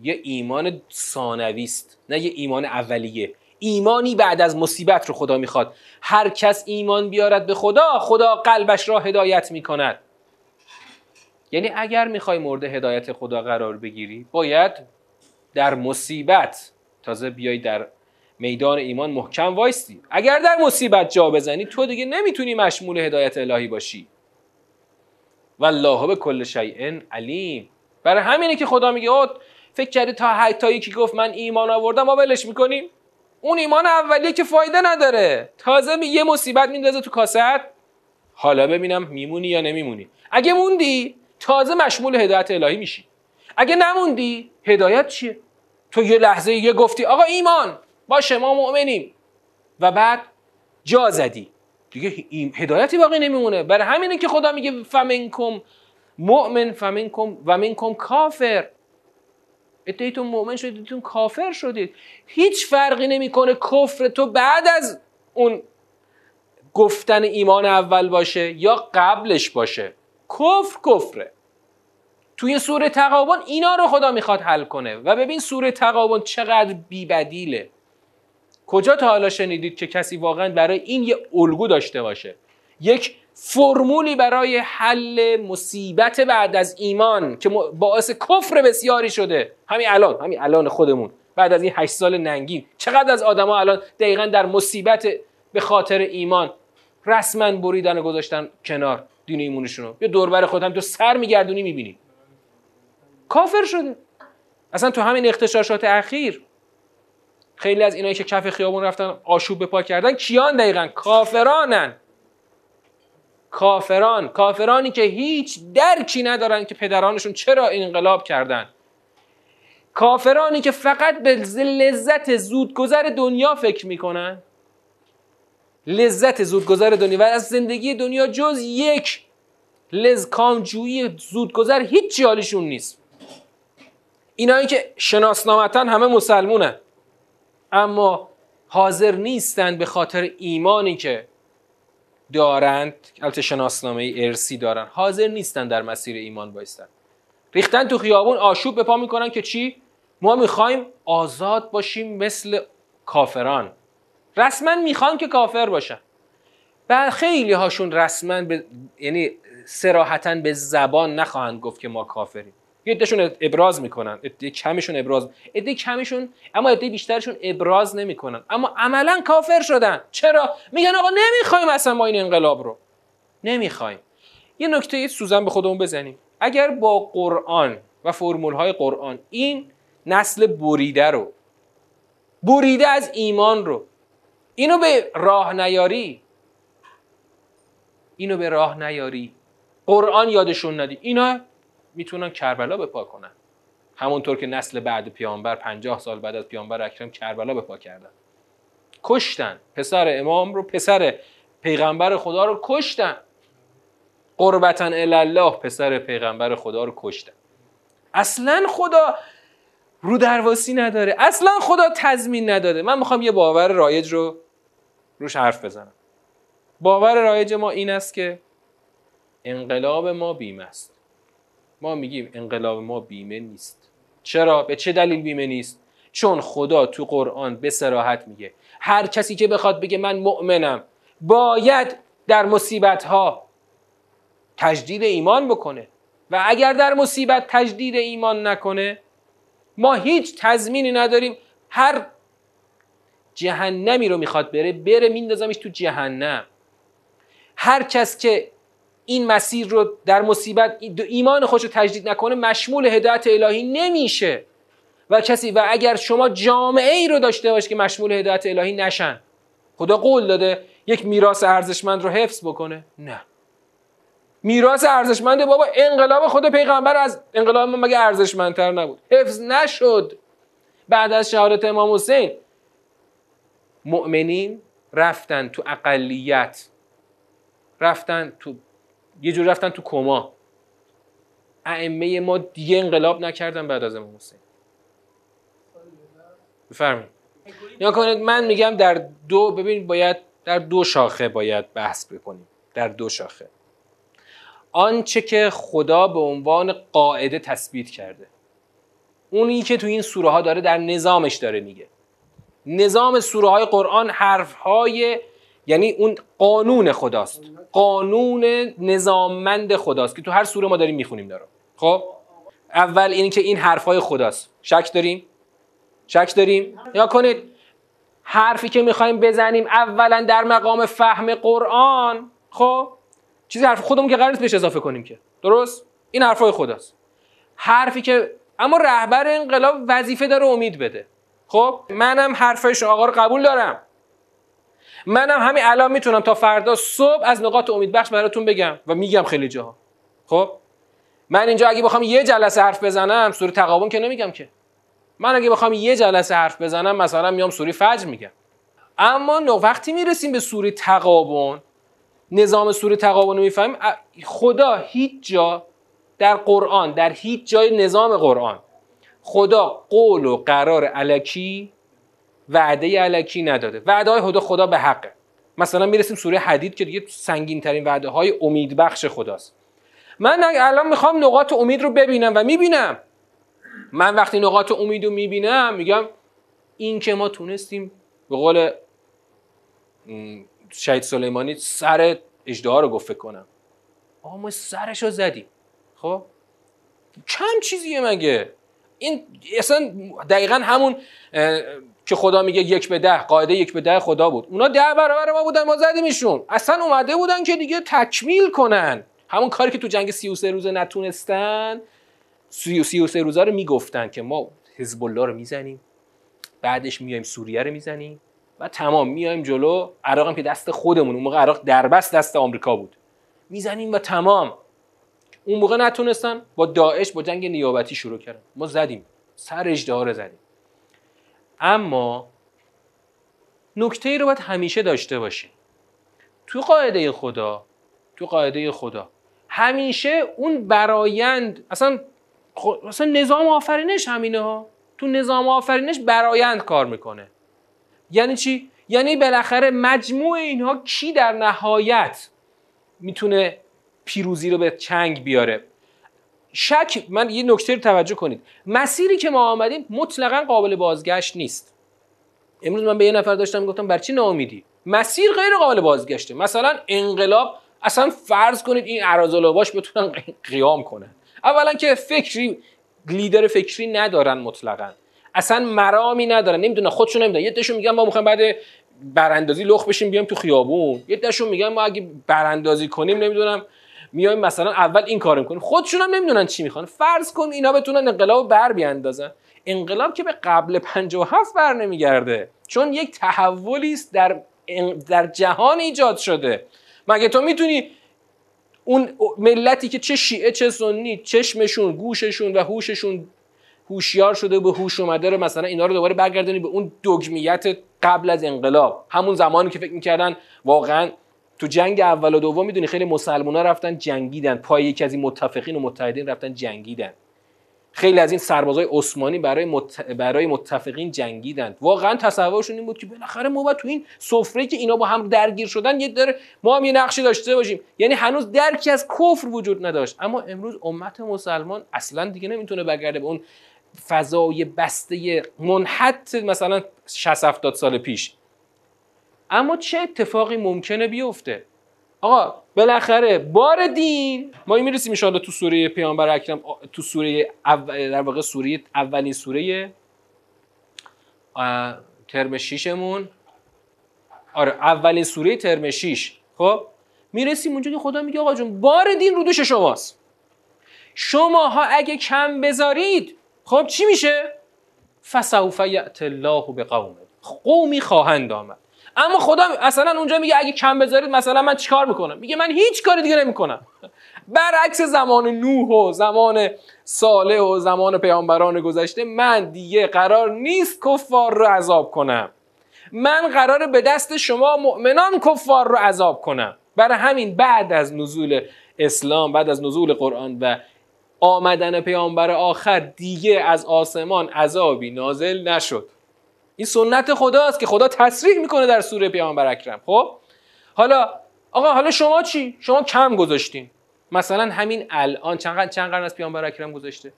یه ایمان ثانوی است نه یه ایمان اولیه. ایمانی بعد از مصیبت رو خدا می‌خواد. هر کس ایمان بیارد به خدا خدا قلبش را هدایت می‌کند. یعنی اگر می‌خوای مورد هدایت خدا قرار بگیری باید در مصیبت تازه بیای در میدان ایمان محکم وایستی. اگر در مصیبت جا بزنی تو دیگه نمی‌تونی مشمول هدایت الهی باشی. والله به کل شیء علیم. برای همینه که خدا میگه او فکر کردی تا تا یکی گفت من ایمان آوردم ما ولش می‌کنیم. اون ایمان اولیه که فایده نداره. تازه یه مصیبت میندازه تو کاست حالا ببینم میمونی یا نمیمونی. اگه موندی تازه مشمول هدایت الهی میشی. اگه نموندی هدایت چیه؟ تو یه لحظه یه گفتی آقا ایمان باشه ما مؤمنیم. و بعد جا زدی. دیگه هدایتی باقی نمیمونه. برای همینه که خدا میگه فمنکم مؤمن فمنکم و منکم کافر. ادهیتون مؤمن شدید ادهیتون کافر شدید. هیچ فرقی نمی‌کنه کفر تو بعد از اون گفتن ایمان اول باشه یا قبلش باشه. کفر کفره. توی سوره تقابن اینا رو خدا می‌خواد حل کنه. و ببین سوره تقابن چقدر بیبدیله. کجا تا حالا شنیدید که کسی واقعا برای این یه الگو داشته باشه؟ یک فرمولی برای حل مصیبت بعد از ایمان که باعث کفر بسیاری شده. همین الان همین الان خودمون. بعد از این هشت سال ننگین. چقدر از آدما الان دقیقا در مصیبت به خاطر ایمان رسما بریدن و گذاشتن کنار دین ایمونشون رو یه دوربر خودم تو سر میگردونی می‌بینی. کافر شده اصلا تو همین اختشاشات اخیر خیلی از اینایی که کف خیابون رفتن آشوب به پا کردن کیان دقیقا؟ کافرانن. کافران. کافرانی که هیچ درکی ندارن که پدرانشون چرا انقلاب کردن. کافرانی که فقط به لذت زودگذر دنیا فکر می‌کنن. لذت زودگذر دنیا و از زندگی دنیا جز یک لز زودگذر هیچ حالشون نیست. اینایی که شناسنامتا همه مسلمونن اما حاضر نیستند به خاطر ایمانی که دارند البته شناسنامه ارسی دارن حاضر نیستن در مسیر ایمان بایستن. ریختن تو خیابون آشوب به می‌کنن که چی؟ ما می‌خوایم آزاد باشیم مثل کافران. رسما می‌خوان که کافر باشن. و خیلی هاشون رسما به یعنی سراحتا به زبان نخواهند گفت که ما کافریم. یه عدهشون ابراز می‌کنن. عده کمیشون ابراز. عده کمیشون اما عده بیشترشون ابراز نمی‌کنن. اما عملا کافر شدن. چرا؟ میگن آقا نمی‌خوایم اصلا ما این انقلاب رو. نمی‌خوایم. یه نکته سوزن به خودمون بزنیم. اگر با قرآن و فرمول های قرآن این نسل بریده رو بریده از ایمان رو اینو به راه نیاری؟ اینو به راه نیاری. قرآن یادشون ندی اینا می‌تونن کربلا بپا کنن. همونطور که نسل بعد پیامبر پنجاه سال بعد از پیامبر اکرم کربلا بپا کردن. کشتن. پسر امام رو پسر پیغمبر خدا رو کشتن. قربتا الله پسر پیغمبر خدا رو کشتن. اصلا خدا رو درواسی نداره. اصلا خدا تضمین نداده. من می‌خوام یه باور رایج رو روش حرف بزنم. باور رایج ما این است که انقلاب ما بیم است. ما میگیم انقلاب ما بیمه نیست. چرا؟ به چه دلیل بیمه نیست؟ چون خدا تو قرآن به سراحت میگه. هر کسی که بخواد بگه من مؤمنم باید در مصیبت ها تجدید ایمان بکنه. و اگر در مصیبت تجدید ایمان نکنه ما هیچ تضمینی نداریم. هر جهنمی رو می‌خواد بره بره میندازمش تو جهنم. هر کس که این مسیر رو در مصیبت ایمان خودش رو تجدید نکنه مشمول هدایت الهی نمیشه. و کسی و اگر شما جامعه ای رو داشته باشی که مشمول هدایت الهی نشن. خدا قول داده یک میراث ارزشمند رو حفظ بکنه. نه. میراث ارزشمند بابا انقلاب خود پیغمبر از انقلاب ما مگه ارزشمندتر نبود؟ حفظ نشد. بعد از شهادت امام حسین. مؤمنین رفتن تو اقلیت. رفتن تو یه جور رفتن تو کما. ائمه ما دیگه انقلاب نکردن بعد از امام حسین. بفرمایید. یا کنید من میگم در دو ببین باید در دو شاخه باید بحث بکنیم. در دو شاخه. آنچه که خدا به عنوان قاعده تثبیت کرده. اونی که تو این سوره ها داره در نظامش داره میگه. نظام سوره های قرآن حرف های یعنی اون قانون خداست. قانون نظاممند خداست که تو هر سوره ما داریم می‌خونیم داره خب؟ اول این که این حرفای خداست. شک داریم؟ شک داریم؟ یا کنید حرفی که می‌خوایم بزنیم اولا در مقام فهم قرآن. خب؟ چیزی حرف خودمون که قرار نیست بهش اضافه کنیم که. درست؟ این حرفای خداست. حرفی که اما رهبر انقلاب وظیفه داره امید بده. خب؟ منم حرفای شما آقا رو قبول دارم. منم همین الان می‌تونم تا فردا صبح از نقاط امیدبخش براتون بگم و میگم خیلی جاها. خب؟ من اینجا اگه بخوام یه جلسه حرف بزنم سوره تقابون که نمیگم که. من اگه بخوام یه جلسه حرف بزنم مثلا میام سوره فجر میگم. اما وقتی می‌رسیم به سوره تقابون نظام سوره تقابون رو می‌فهمیم خدا هیچ جا در قرآن در هیچ جای نظام قرآن خدا قول و قرار علکی وعده علکی نداده. وعده های خدا خدا به حقه. مثلا می‌رسیم سوره حدید که دیگه سنگین ترین وعده های امید بخش خداست. من الان می‌خوام نقاط امید رو ببینم و می‌بینم. من وقتی نقاط امید رو می‌بینم میگم این که ما تونستیم به قول شهید سلیمانی سر اجده رو گفت کنم. آقا ما سرش رو زدیم. خب؟ کم چیزیه مگه؟ این اصلا دقیقا همون که خدا میگه یک به ده قاعده یک به ده خدا بود. اونا ده برابر ما بودن ما زدیمشون اصلا اومده بودن که دیگه تکمیل کنن. همون کاری که تو جنگ 33 روزه نتونستن 33 روزه رو می‌گفتن که ما حزب الله رو می‌زنیم بعدش میایم سوریه رو می‌زنیم و تمام میایم جلو. عراق هم که دست خودمون اون موقع عراق دربست دست آمریکا بود. می‌زنیم و تمام. اون موقع نتونستن با داعش با جنگ نیابتی شروع کردن. ما زدیم. سر اجده رو زدیم. اما نکته ای رو باید همیشه داشته باشیم. تو قاعده خدا تو قاعده خدا همیشه اون برایند اصلا اصلا نظام آفرینش همینه ها. تو نظام آفرینش برایند کار می‌کنه. یعنی چی؟ یعنی بالاخره مجموع اینها کی در نهایت می‌تونه پیروزی رو به چنگ بیاره؟ شک من یه نکته رو توجه کنید. مسیری که ما آمدیم مطلقا قابل بازگشت نیست. امروز من به یه نفر داشتم گفتم بر چی ناامیدی؟ مسیر غیر قابل بازگشته. مثلا انقلاب اصلا فرض کنید این باش بتونن قیام کنن. اولا که فکری لیدر فکری ندارن مطلقا. اصلا مرامی ندارن. نمی‌دونن خودشون نمی‌دونن. یه دشون میگن ما می‌خوایم بعد براندازی لخ بشیم بیام تو خیابون. یه دشون میگن ما اگه براندازی کنیم نمی‌دونم میایم مثلا اول این کارو می‌کنیم خودشون هم نمی‌دونن چی می‌خوان. فرض کن اینا بتونن انقلاب بر بیاندازن. انقلاب که به قبل 57 بر نمیگرده. چون یک تحولی است در در جهان ایجاد شده. مگه تو می‌تونی اون ملتی که چه شیعه چه سنی چشمشون گوششون و هوششون هوشیار شده به هوش اومده رو مثلا اینا رو دوباره برگردونی به اون دگمیت قبل از انقلاب. همون زمانی که فکر می‌کردن واقعا تو جنگ اول و دوم می‌دونی خیلی مسلمان ها رفتن جنگیدن. پای یکی از این متفقین و متحدین رفتن جنگیدن. خیلی از این سربازای عثمانی برای برای متفقین جنگیدن. واقعا تصورشون این بود که بالاخره ما باید تو این سفره که اینا با هم درگیر شدن یه داره ما هم یه نقشی داشته باشیم. یعنی هنوز درکی از کفر وجود نداشت. اما امروز امت مسلمان اصلا دیگه نمی‌تونه برگرده به اون فضای بسته منحت مثلا 60 70 سال پیش. اما چه اتفاقی ممکنه بیفته؟ آقا بالاخره بار دین ما می‌رسیم ان تو سوره پیامبر اکرم تو سوره در واقع سوره اولین سوره ترم شیشمون آره اولین سوره ترم شیش خب می‌رسیم اونجا که خدا میگه آقا جون بار دین رو دوش شماست. شماها اگه کم بذارید خب چی میشه؟ فسوف یأت الله به قوم قومی خواهند آمد. اما خدا اصلا اونجا میگه اگه کم بذارید مثلا من چیکار می‌کنم؟ میگه من هیچ کاری دیگه نمی‌کنم. برعکس زمان نوح و زمان صالح و زمان پیامبران گذشته من دیگه قرار نیست کفار رو عذاب کنم. من قرار به دست شما مؤمنان کفار رو عذاب کنم. برای همین بعد از نزول اسلام بعد از نزول قرآن و آمدن پیامبر آخر دیگه از آسمان عذابی نازل نشد. این سنت خداست که خدا تصریح می‌کنه در سوره پیامبر اکرم خب؟ حالا آقا حالا شما چی؟ شما کم گذاشتین. مثلا همین الان چند چند قرن از پیامبر اکرم گذاشته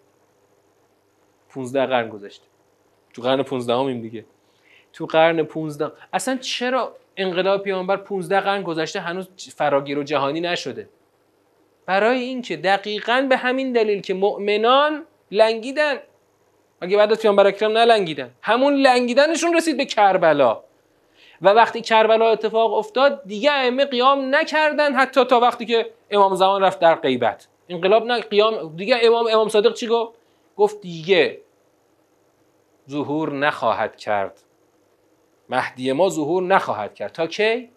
15 قرن گذاشته تو قرن 15 همیم دیگه. تو قرن 15 اصلا چرا انقلاب پیامبر 15 قرن گذشته هنوز فراگیر و جهانی نشده؟ برای اینکه دقیقا به همین دلیل که مؤمنان لنگیدن. مگه بعد از پیامبر اکرم نلنگیدن. همون لنگیدنشون رسید به کربلا. و وقتی کربلا اتفاق افتاد دیگه ائمه قیام نکردن حتی تا وقتی که امام زمان رفت در غیبت. انقلاب نه قیام دیگه امام امام صادق چی گفت؟ گفت دیگه ظهور نخواهد کرد. مهدی ما ظهور نخواهد کرد. تا کی؟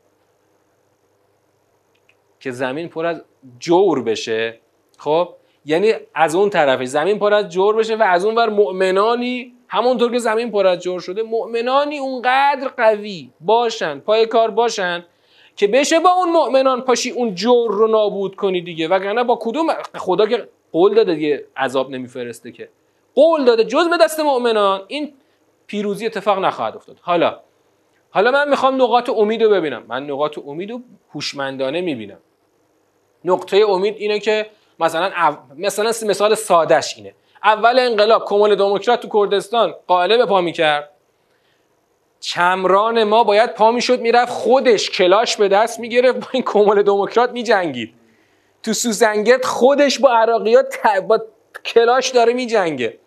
که زمین پر از جور بشه. خب؟ یعنی از اون طرفش. زمین پر از جور بشه و از اون ور مؤمنانی همونطور که زمین پر از جور شده مؤمنانی اونقدر قوی باشن پای کار باشن که بشه با اون مؤمنان پاشی اون جور رو نابود کنی دیگه. وگرنه با کدوم؟ خدا که قول داده دیگه عذاب نمیفرسته که. قول داده جز به دست مؤمنان. این پیروزی اتفاق نخواهد افتاد. حالا حالا من می‌خوام نقاط امید رو ببینم. من نقاط امید رو هوشمندانه می‌بینم. نقطه امید اینه که مثلا مثلا مثال سادش اینه. اول انقلاب کمال دموکرات تو کردستان قائله به پا می‌کرد. چمران ما باید پا می‌شد می‌رفت خودش کلاش به دست می‌گرفت با این کمال دموکرات میجنگید. تو سوزنگرد خودش با عراقیات با کلاش داره میجنگه.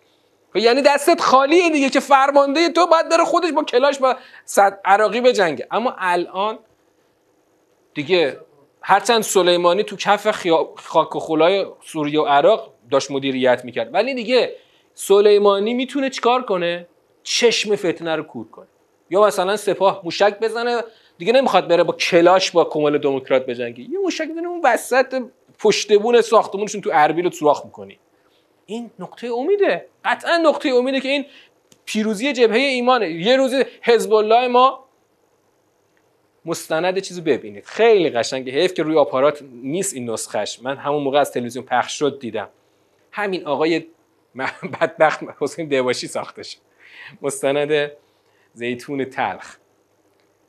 یعنی دستت خالیه دیگه که فرمانده تو باید داره خودش با کلاش با صد عراقی بجنگه. اما الان دیگه هرچند سلیمانی تو کف خاک و خلای سوریه و عراق داشت مدیریت می‌کرد. ولی دیگه سلیمانی می‌تونه چیکار کنه؟ چشم فتنه رو کور کنه. یا مثلا سپاه موشک بزنه دیگه نمی‌خواد بره با کلاش با کمال دموکرات بجنگه. یه موشک بزنه اون وسط پشتبون ساختمونشون تو اربیل رو سوراخ می‌کنی. این نقطه امیده. قطعا نقطه امیده که این پیروزی جبهه ایمانه. یه روز حزب الله ما مستند چیزو ببینید. خیلی قشنگه. حیف که روی آپارات نیست این نسخش من همون موقع از تلویزیون پخش شد دیدم. همین آقای بدبخت حسین دواشی ساخته شد مستند زیتون تلخ.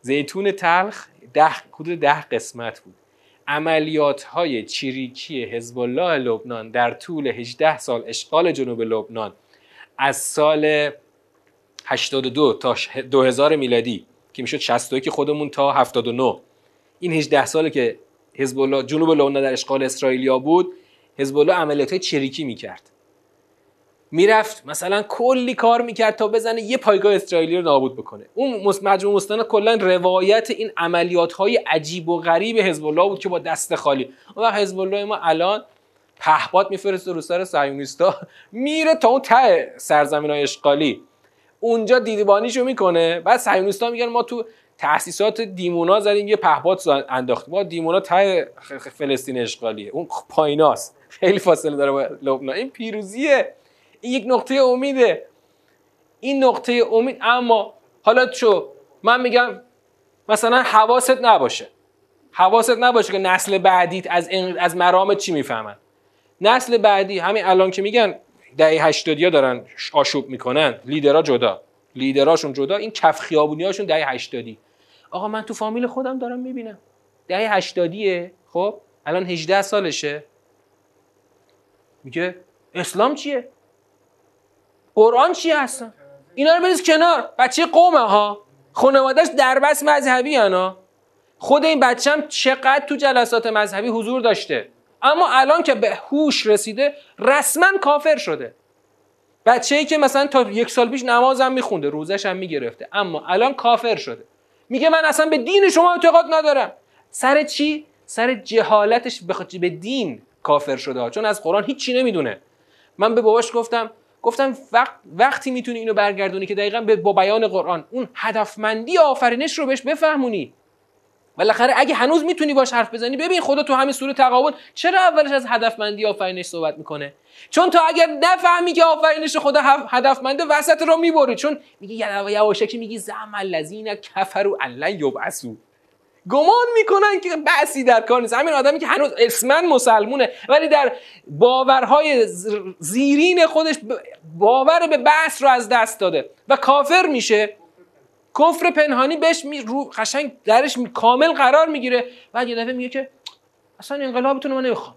زیتون تلخ ده حدود ده قسمت بود. عملیات های چریکی حزب الله لبنان در طول 18 سال اشغال جنوب لبنان از سال 82 تا 2000 میلادی که می‌شد 61 خودمون تا 79 این 18 ساله که حزب الله جنوب لبنان در اشغال اسرائیلیا بود حزب الله عملیات های چریکی می‌کرد. می‌رفت مثلا کلی کار می‌کرد تا بزنه یه پایگاه اسرائیلی رو نابود بکنه. اون مجموع مستند کلا روایت این عملیات های عجیب و غریب حزب الله بود که با دست خالی. اون وقت حزب الله ما الان پهپاد میفرسته رو سر صهیونیستا میره تا اون ته سرزمین های اشغالی. اونجا دیدبانیشو می‌کنه. بعد صهیونیستا میگن ما تو تاسیسات دیمونا زدیم یه پهپاد انداختیم. ما دیمونا ته فلسطین اشغالیه. اون پاییناست. خیلی فاصله داره با لبنان این پیروزیه. این یک نقطه امیده. این نقطه امید اما حالا چو من میگم مثلا حواست نباشه. حواست نباشه که نسل بعدیت از از مرامت چی می‌فهمن. نسل بعدی همین الان که میگن دهه 80 ها دارن آشوب می‌کنن لیدرها جدا. لیدراشون جدا. این کف خیابونی هاشون دهه 80 آقا من تو فامیل خودم دارم می‌بینم. دهه 80 خب؟ الان 18 سالشه. میگه اسلام چیه؟ قرآن چیه هستن اینا رو بریز کنار. بچه قومه ها. خانوادهش دربست مذهبی ها. خود این بچم چقدر تو جلسات مذهبی حضور داشته. اما الان که به هوش رسیده رسما کافر شده. بچه ای که مثلا تا یک سال پیش نمازم میخونده روزش هم می‌گرفته اما الان کافر شده. میگه من اصلا به دین شما اعتقاد ندارم. سر چی؟ سر جهالتش به دین کافر شده چون از قرآن هیچی نمی‌دونه. من به باباش گفتم گفتم وقت وقتی می‌تونی اینو برگردونی که دقیقا با بیان قرآن اون هدفمندی آفرینش رو بهش بفهمونی. بالاخره اگه هنوز می‌تونی باش حرف بزنی ببین خدا تو همین سوره تقابل چرا اولش از هدفمندی آفرینش صحبت می‌کنه؟ چون تا اگر نفهمی که آفرینش خدا هدفمنده وسط رو می‌بری چون میگی یواشکی میگی زعم الذین کفروا ان یبعثوا گمان می‌کنن که بحثی در کار نیست. همین آدمی که هنوز اسما مسلمونه ولی در باورهای زیرین خودش باور به بحث رو از دست داده و کافر میشه. کفر پنهانی بهش می رو قشنگ درش کامل قرار می‌گیره. بعد یه دفعه میگه که اصلا انقلابتون رو من نمی‌خوام.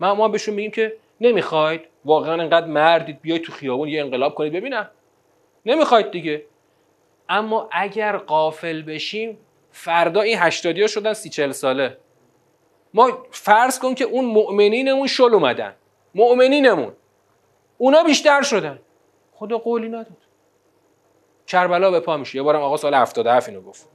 ما ما بهشون میگیم که نمی‌خواید. واقعا انقدر مردید بیاید تو خیابون یه انقلاب کنید. ببینم. نمی‌خواید دیگه. اما اگر قافل بشیم فردا این هشتادی ها شدن سی چل ساله. ما فرض کن که اون مؤمنینمون شل اومدن. مؤمنینمون. اونا بیشتر شدن. خدا قولی نداد. کربلا به پا میشه. یه بارم آقا سال 77 اینو گفت.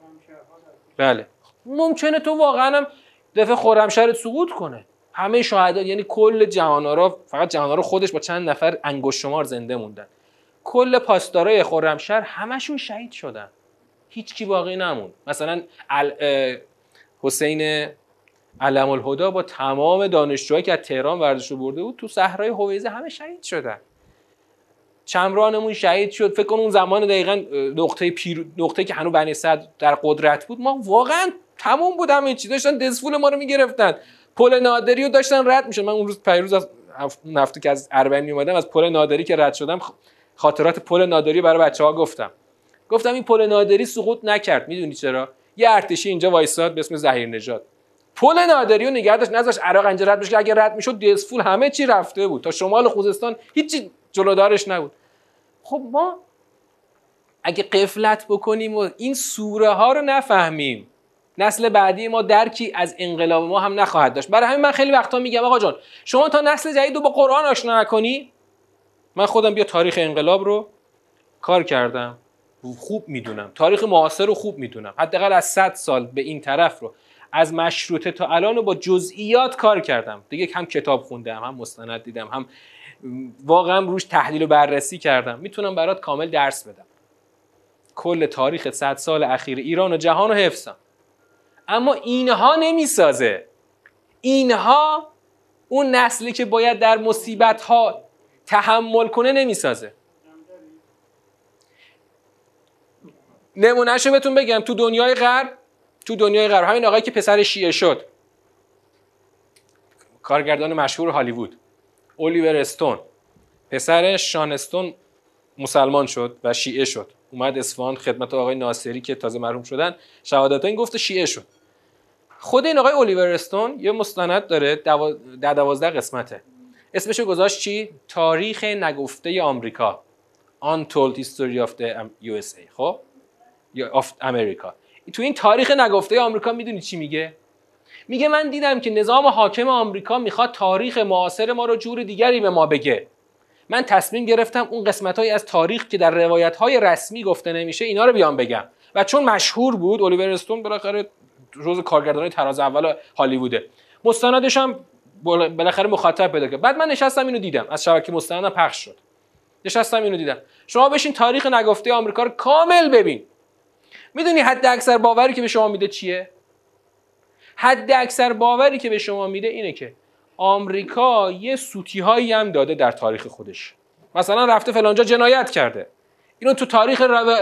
بله. ممکنه تو واقعا هم دفعه خرمشهرت سقوط کنه. همه شهدا یعنی کل جهانارا فقط جهانارا خودش با چند نفر انگشت شمار زنده موندن. کل پاسدارای خرمشهر همشون شهید شدن. هیچ کی باقی نمون مثلا حسین علم الهدا با تمام دانشجوهایی که از تهران ورزش برده بود تو صحرای هویزه همه شهید شدن. چمرانمون شهید شد. فکر کن اون زمان دقیقا نقطه پیر... نقطه که هنوز بنی صد در قدرت بود ما واقعا تموم بود همه چی. داشتن دسفول ما رو می‌گرفتن. پل نادری رو داشتن رد میشن من اون روز پیروز از نفتی که از اربنی اومدم از پل نادری که رد شدم خاطرات پل نادری برای بچه ها گفتم. گفتم این پل نادری سقوط نکرد. می‌دونی چرا؟ یه ارتشی اینجا وایساد به اسم ظهیر نژاد. پل نادری رو نگه داشت نذاش عراق اینجا رد بشه. اگه رد می‌شد دسفول همه چی رفته بود. تا شمال خوزستان هیچی جلودارش نبود. خب ما اگه قفلت بکنیم و این سوره ها رو نفهمیم نسل بعدی ما درکی از انقلاب ما هم نخواهد داشت. برای همین من خیلی وقتا میگم آقا جان شما تا نسل جدید رو با قرآن آشنا نکنی؟ من خودم بیا تاریخ انقلاب رو کار کردم. خوب می‌دونم. تاریخ معاصر رو خوب می‌دونم. حداقل از 100 سال به این طرف رو. از مشروطه تا الان رو با جزئیات کار کردم. دیگه هم کتاب خوندم هم مستند دیدم هم واقعا روش تحلیل و بررسی کردم. می‌تونم برات کامل درس بدم. کل تاریخ 100 سال اخیر ایران و جهان رو حفظم. اما اینها نمی‌سازه. اینها اون نسلی که باید در مصیبت ها تحمل کنه نمی‌سازه. نمونهشو بهتون بگم. تو دنیای غرب تو دنیای غرب. همین آقایی که پسر شیعه شد. کارگردان مشهور هالیوود. الیور استون پسرش شانستون مسلمان شد و شیعه شد. اومد اصفهان خدمت آقای ناصری که تازه مرحوم شدن. شهادت این گفت شیعه شد. خود این آقای الیور استون یه مستند داره در دوازده قسمته. اسمشو گذاشت چی؟ تاریخ نگفته آمریکا. Untold History of the USA خب؟ یا America. تو این تاریخ نگفته آمریکا می‌دونی چی میگه؟ میگه من دیدم که نظام حاکم آمریکا می‌خواد تاریخ معاصر ما رو جور دیگری به ما بگه. من تصمیم گرفتم اون قسمت از تاریخ که در روایت های رسمی گفته نمیشه اینا رو بیان بگم. و چون مشهور بود الیور استون بالاخره روز کارگردان تراز اول هالیووده. مستندش هم بالاخره مخاطب پیدا کرد. بعد من نشستم اینو دیدم. از شبکه مستندم پخش شد. نشستم اینو دیدم. شما بشین تاریخ نگفته آمریکا رو کامل ببین. می‌دونی حد اکثر باوری که به شما میده چیه؟ حد اکثر باوری که به شما میده اینه که آمریکا یه سوتی هایی هم داده در تاریخ خودش. مثلا رفته فلانجا جنایت کرده. اینو تو تاریخ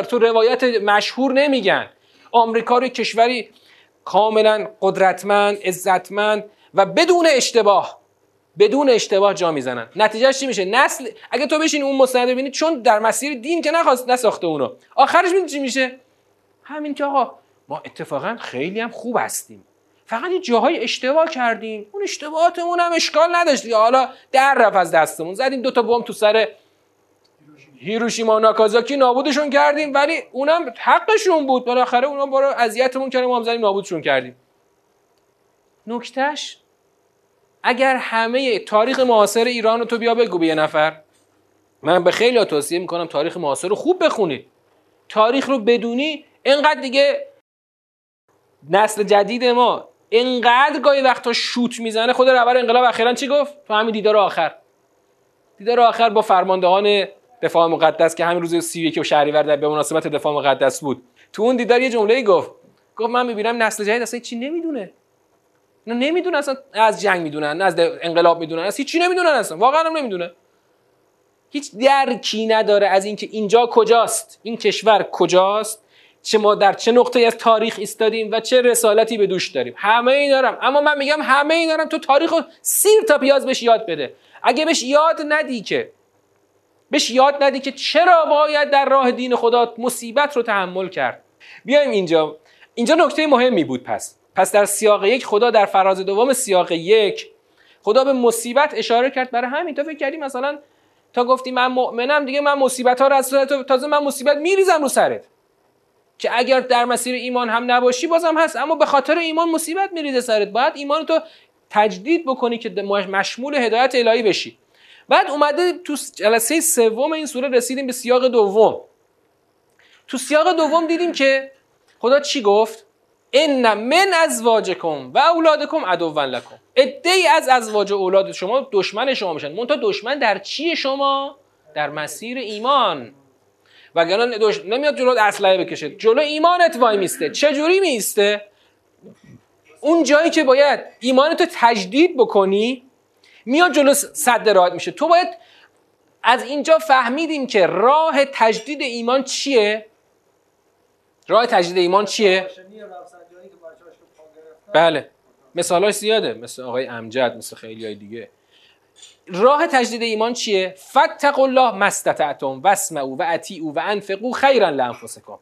تو روایت مشهور نمیگن. آمریکا رو کشوری کاملا قدرتمند عزتمند و بدون اشتباه بدون اشتباه جا می‌زنن. نتیجهش چی میشه؟ نسل اگه تو بشین اون مستند ببینی چون در مسیر دین که نخواست نساخته اونو. آخرش می‌دونی چی میشه؟ همین که آقا ما اتفاقا خیلی هم خوب هستیم. فقط یه جاهای اشتباه کردیم. اون اشتباهاتمون هم اشکال نداشت. حالا در رفت از دستمون. زدیم دوتا بم تو سر هیروشیما و ناکازاکی. نابودشون کردیم. ولی اونم حقشون بود. بالاخره اونا برای اذیتمون کردیم. ما هم زدیم نابودشون کردیم. نکتهش اگر همه تاریخ معاصر ایران رو تو بیا بگو یه نفر. من به خیلی توصیه می‌کنم تاریخ معاصر رو خوب بخونید تاریخ رو بدونی. اینقدر دیگه نسل جدید ما اینقدر گاهی وقتا شوت می‌زنه خود رهبر انقلاب اخیرا چی گفت؟ تو همین دیدار آخر. دیدار آخر با فرماندهان دفاع مقدس که همین روز 31 شهریور در به مناسبت دفاع مقدس بود. تو اون دیدار یه جمله گفت. گفت من می‌بینم نسل جدید اصلا چی نمی‌دونه. اینا نمی‌دونن اصلا از جنگ می‌دونن نه از انقلاب می‌دونن از هیچی نمی‌دونن اصلا. واقعا هم نمی‌دونه. هیچ درکی نداره از اینکه اینجا کجاست این کشور کجاست. چه ما در چه نقطه از تاریخ ایستادیم و چه رسالتی به دوش داریم. همه ای دارم. اما من میگم همه ای دارم تو تاریخ رو سیر تا پیاز بهش یاد بده. اگه بهش یاد ندی که بهش یاد ندی که چرا باید در راه دین خدا مصیبت رو تحمل کرد. بیایم اینجا. اینجا نکته مهمی بود پس. پس در سیاق یک خدا در فراز دوم سیاق یک خدا به مصیبت اشاره کرد. برای همین تو فکر کردی مثلا تا گفتی من مؤمنم دیگه من مصیبت ها رو از تازه من مصیبت میریزم رو سرت. که اگر در مسیر ایمان هم نباشی بازم هست. اما به خاطر ایمان مصیبت میریزه سرت. باید ایمان تو تجدید بکنی که مشمول هدایت الهی بشی. بعد اومده تو جلسه سوم این سوره رسیدیم به سیاق دوم. تو سیاق دوم دیدیم که خدا چی گفت؟ ان من ازواجکم و اولادکم عدوا لکم. ای از ازواج و اولاد شما دشمن شما میشن. منتها دشمن در چی شما؟ در مسیر ایمان. وگرنه دش... نمیاد جلو اسلحه بکشه. جلو ایمانت وای میسته. چه جوری میسته؟ اون جایی که باید ایمانتو تجدید بکنی میاد جلو صد راحت میشه. تو باید از اینجا فهمیدیم که راه تجدید ایمان چیه؟ راه تجدید ایمان چیه؟ بله. مثالاش زیاده. مثل آقای امجد مثل خیلی های دیگه. راه تجدید ایمان چیه؟ فتق الله مستطعتم واسمعوا و اطیعوا و انفقوا خیرا لانفسکم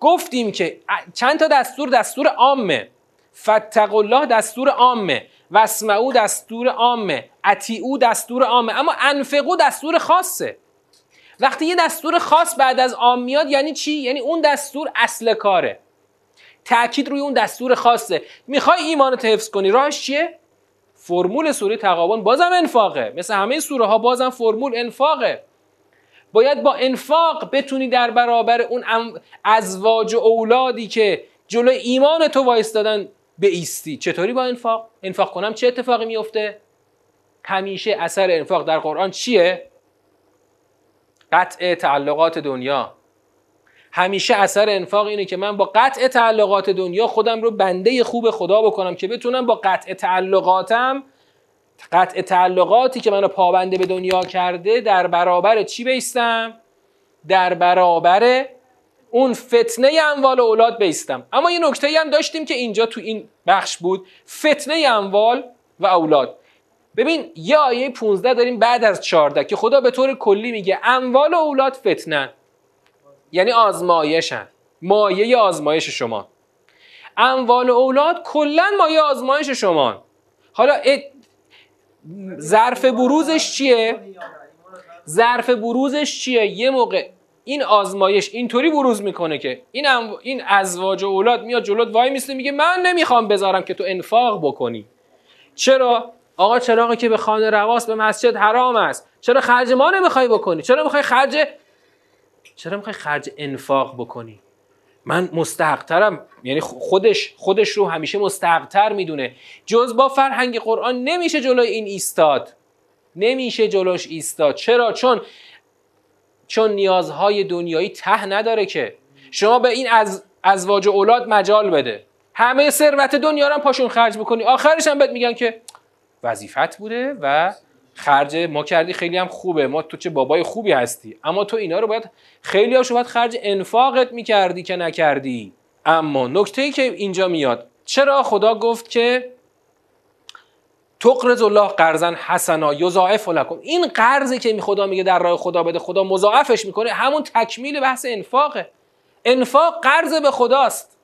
گفتیم که چند تا دستور؟ دستور عامه. فتق الله دستور عامه. واسمعوا دستور عامه. اطیعوا دستور عامه. اما انفقوا دستور خاصه. وقتی یه دستور خاص بعد از عام میاد یعنی چی؟ یعنی اون دستور اصل کاره. تاکید روی اون دستور خاصه. می‌خوای ایمانت حفظ کنی. راهش چیه؟ فرمول سوره تقابل بازم انفاقه. مثل همه سوره ها بازم فرمول انفاقه. باید با انفاق بتونی در برابر اون ازواج و اولادی که جلو ایمان تو وایستادن ایستی چطوری با انفاق؟ انفاق کنم چه اتفاقی میفته همیشه اثر انفاق در قرآن چیه؟ قطع تعلقات دنیا. همیشه اثر انفاق اینه که من با قطع تعلقات دنیا خودم رو بنده خوب خدا بکنم که بتونم با قطع تعلقاتم قطع تعلقاتی که منو پابنده به دنیا کرده در برابر چی بیستم؟ در برابر اون فتنه اموال اولاد بیستم. اما یه نکته هم داشتیم که اینجا تو این بخش بود فتنه اموال و اولاد. ببین یه آیه 15 داریم بعد از 14 که خدا به طور کلی میگه اموال و اولاد فتنه یعنی آزمایشن. مایه آزمایش شما. اموال و اولاد کلا مایه آزمایش شما. حالا ظرف بروزش چیه؟ ظرف بروزش چیه؟ یه موقع این آزمایش اینطوری بروز می‌کنه که این این ازواج و اولاد میاد جلوت وای میسته میگه من نمی‌خوام بذارم که تو انفاق بکنی. چرا؟ آقا چراغی که به خانه رواس به مسجد حرام است. چرا خرج ما نمی‌خوای بکنی؟ چرا می‌خوای خرج چرا می‌خوای خرج انفاق بکنی؟ من مستحقترم یعنی خودش خودش رو همیشه مستحقتر می‌دونه. جز با فرهنگ قرآن نمیشه جلوی این ایستاد. نمیشه جلوش ایستاد. چرا؟ چون چون نیازهای دنیایی ته نداره که. شما به این از ازواج و اولاد مجال بده. همه ثروت دنیا رو پاشون خرج بکنی. آخرش هم بهت میگن که وظیفت بوده و خرج ما کردی خیلی هم خوبه. ما تو چه بابای خوبی هستی. اما تو اینا رو باید خیلی هاشو باید خرج انفاقت می‌کردی که نکردی. اما نکته ای که اینجا میاد چرا خدا گفت که تقرض الله قرضا حسنا یضاعف لكم این قرضی که می خدا میگه در راه خدا بده خدا مضاعفش می‌کنه همون تکمیل بحث انفاقه. انفاق قرض به خداست.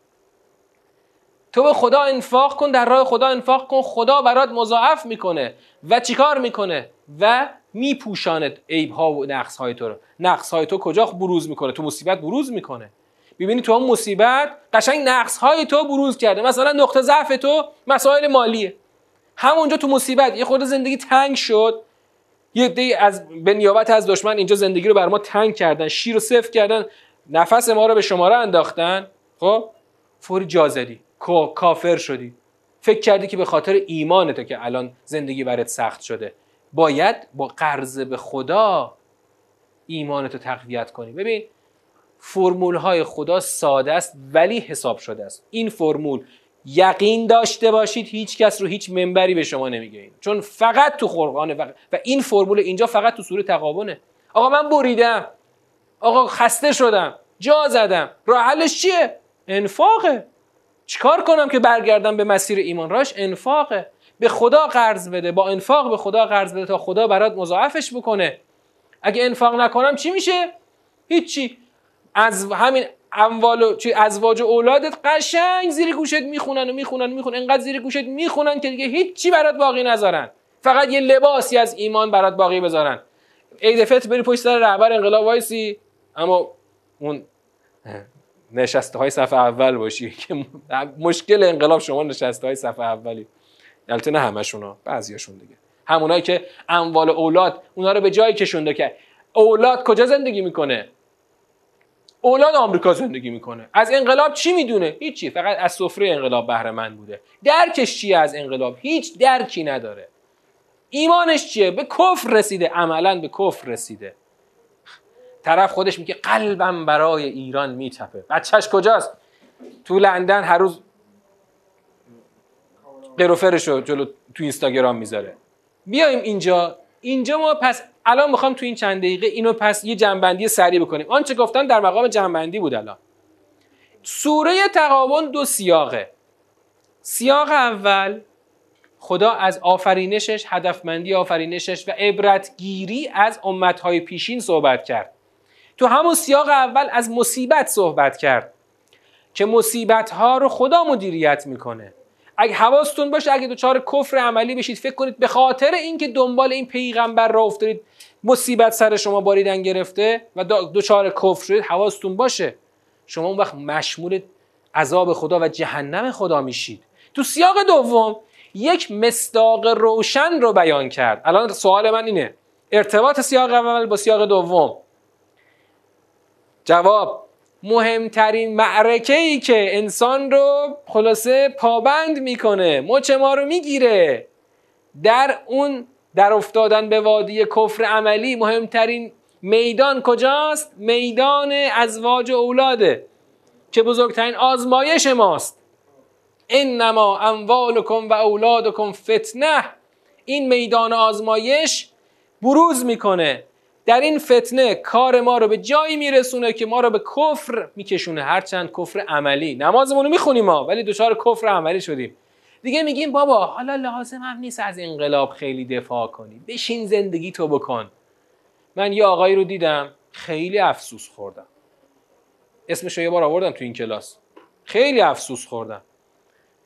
تو به خدا انفاق کن در راه خدا انفاق کن خدا برات مضاعف می‌کنه. و چیکار می‌کنه؟ و میپوشاند عیب ها و نقص های تو رو. نقص های تو کجا بروز می‌کنه؟ تو مصیبت بروز می‌کنه. ببینی تو هم مصیبت قشنگ نقص های تو بروز کرده. مثلا نقطه ضعف تو مسائل مالیه. همونجا تو مصیبت یه خورده زندگی تنگ شد. یه دی از به نیابت از دشمن اینجا زندگی رو بر ما تنگ کردن شیر رو سفت کردن. نفس ما رو به شماره انداختن. خب؟ فوری جا زدی کافر شدی. فکر کردی که به خاطر ایمانته که الان زندگی برات سخت شده. باید با قرض به خدا ایمانتو تقویت کنی. ببین فرمول های خدا ساده است ولی حساب شده است. این فرمول یقین داشته باشید هیچ کس رو هیچ منبری به شما نمیگه این. چون فقط تو قرآنه و این فرمول اینجا فقط تو سوره تقابونه آقا من بریدم. آقا خسته شدم. جا زدم. راه حلش چیه؟ انفاقه. چیکار کنم که برگردم به مسیر ایمان؟ راش انفاقه. به خدا قرض بده. با انفاق به خدا قرض بده تا خدا برات مضاعفش بکنه. اگه انفاق نکنم چی میشه؟ هیچی. از همین اموال و چی ازواج و اولادت قشنگ زیر گوشت می‌خونن و می‌خونن و می‌خونن. انقدر زیر گوشت می‌خونن که دیگه هیچی برات باقی نذارن. فقط یه لباسی از ایمان برات باقی بذارن. عید بری پشت سر رهبر انقلاب وایسی. اما اون نشسته های صفحه اول باشی. که مشکل انقلاب شما نشسته های صفحه اولی البته نه همشونا بعضیاشون دیگه. همونایی که اموال اولاد اونا رو به جایی کشونده که اولاد کجا زندگی می‌کنه؟ اولاد آمریکا زندگی می‌کنه. از انقلاب چی می‌دونه؟ هیچی. فقط از سفره انقلاب بهره من بوده. درکش چیه از انقلاب؟ هیچ درکی نداره. ایمانش چیه؟ به کفر رسیده. عملا به کفر رسیده. طرف خودش میگه قلبم برای ایران میتپه بچهش کجاست؟ تو لندن هر روز قروفرش رو جلو تو اینستاگرام می‌ذاره. بیایم اینجا. اینجا ما پس الان می‌خوام تو این چند دقیقه اینو پس یه جنبندی سریع بکنیم. آنچه گفتن در مقام جنبندی بود الان. سوره تقابل دو سیاقه. سیاق اول خدا از آفرینشش هدفمندی آفرینشش و عبرتگیری از امتهای پیشین صحبت کرد. تو همون سیاق اول از مصیبت صحبت کرد که مصیبت ها رو خدا مدیریت می‌کنه. اگه حواستون باشه اگه دچار کفر عملی بشید فکر کنید به خاطر اینکه دنبال این پیغمبر را افتادید مصیبت سر شما باریدن گرفته و دچار کفر شدید حواستون باشه شما اون وقت مشمول عذاب خدا و جهنم خدا میشید. تو سیاق دوم یک مصداق روشن رو بیان کرد. الان سوال من اینه. ارتباط سیاق اول با سیاق دوم. جواب مهمترین معرکه ای که انسان رو خلاصه پابند می‌کنه مچ ما رو می‌گیره. در اون در افتادن به وادی کفر عملی مهمترین میدان کجاست؟ میدان ازواج و اولاده که بزرگترین آزمایش ماست. انما اموالکم و اولادکم فتنه. این میدان آزمایش بروز می‌کنه. در این فتنه کار ما رو به جایی میرسونه که ما رو به کفر میکشونه. هرچند کفر عملی. نمازمون رو می‌خونیم ما ولی دچار کفر عملی شدیم. دیگه میگیم بابا حالا لازم هم نیست از انقلاب خیلی دفاع کنی. بشین زندگی تو بکن. من یه آقایی رو دیدم خیلی افسوس خوردم. اسمش رو یه بار آوردم تو این کلاس. خیلی افسوس خوردم.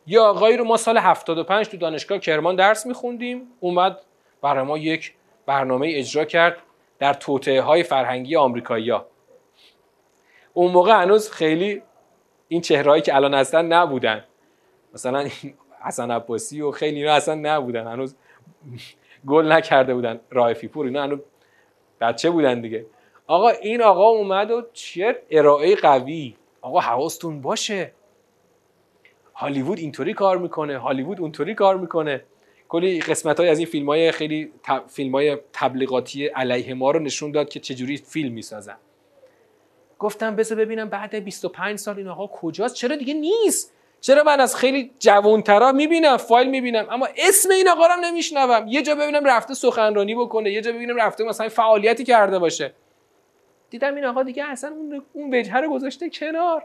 یه آقایی رو ما سال 75 تو دانشگاه کرمان درس میخوندیم. اومد برای ما یک برنامه اجرا کرد. در توطعه های فرهنگی آمریکایی ها. اون موقع هنوز خیلی این چهرهایی که الان هستن نبودن. مثلا حسن عباسی و خیلی اینا اصلا نبودن. هنوز گل نکرده بودن. رایفی پور اینا هنوز بچه بودن دیگه. آقا این آقا اومد و چه ارائه قوی. آقا حواستون باشه. هالیوود اینطوری کار می‌کنه. هالیوود اونطوری کار می‌کنه. کلی قسمت های از این فیلم های خیلی فیلم های تبلیغاتی علیه ما رو نشون داد که چجوری فیلم می‌سازن. گفتم بذار ببینم بعد 25 سال این آقا کجاست؟ چرا دیگه نیست؟ چرا من از خیلی جوانترا می‌بینم فایل می‌بینم اما اسم این آقا رو نمیشنوم. یه جا ببینم رفته سخنرانی بکنه یه جا ببینم رفته مثلا فعالیتی کرده باشه. دیدم این آقا دیگه اصلا اون اون وجهه رو گذاشته کنار.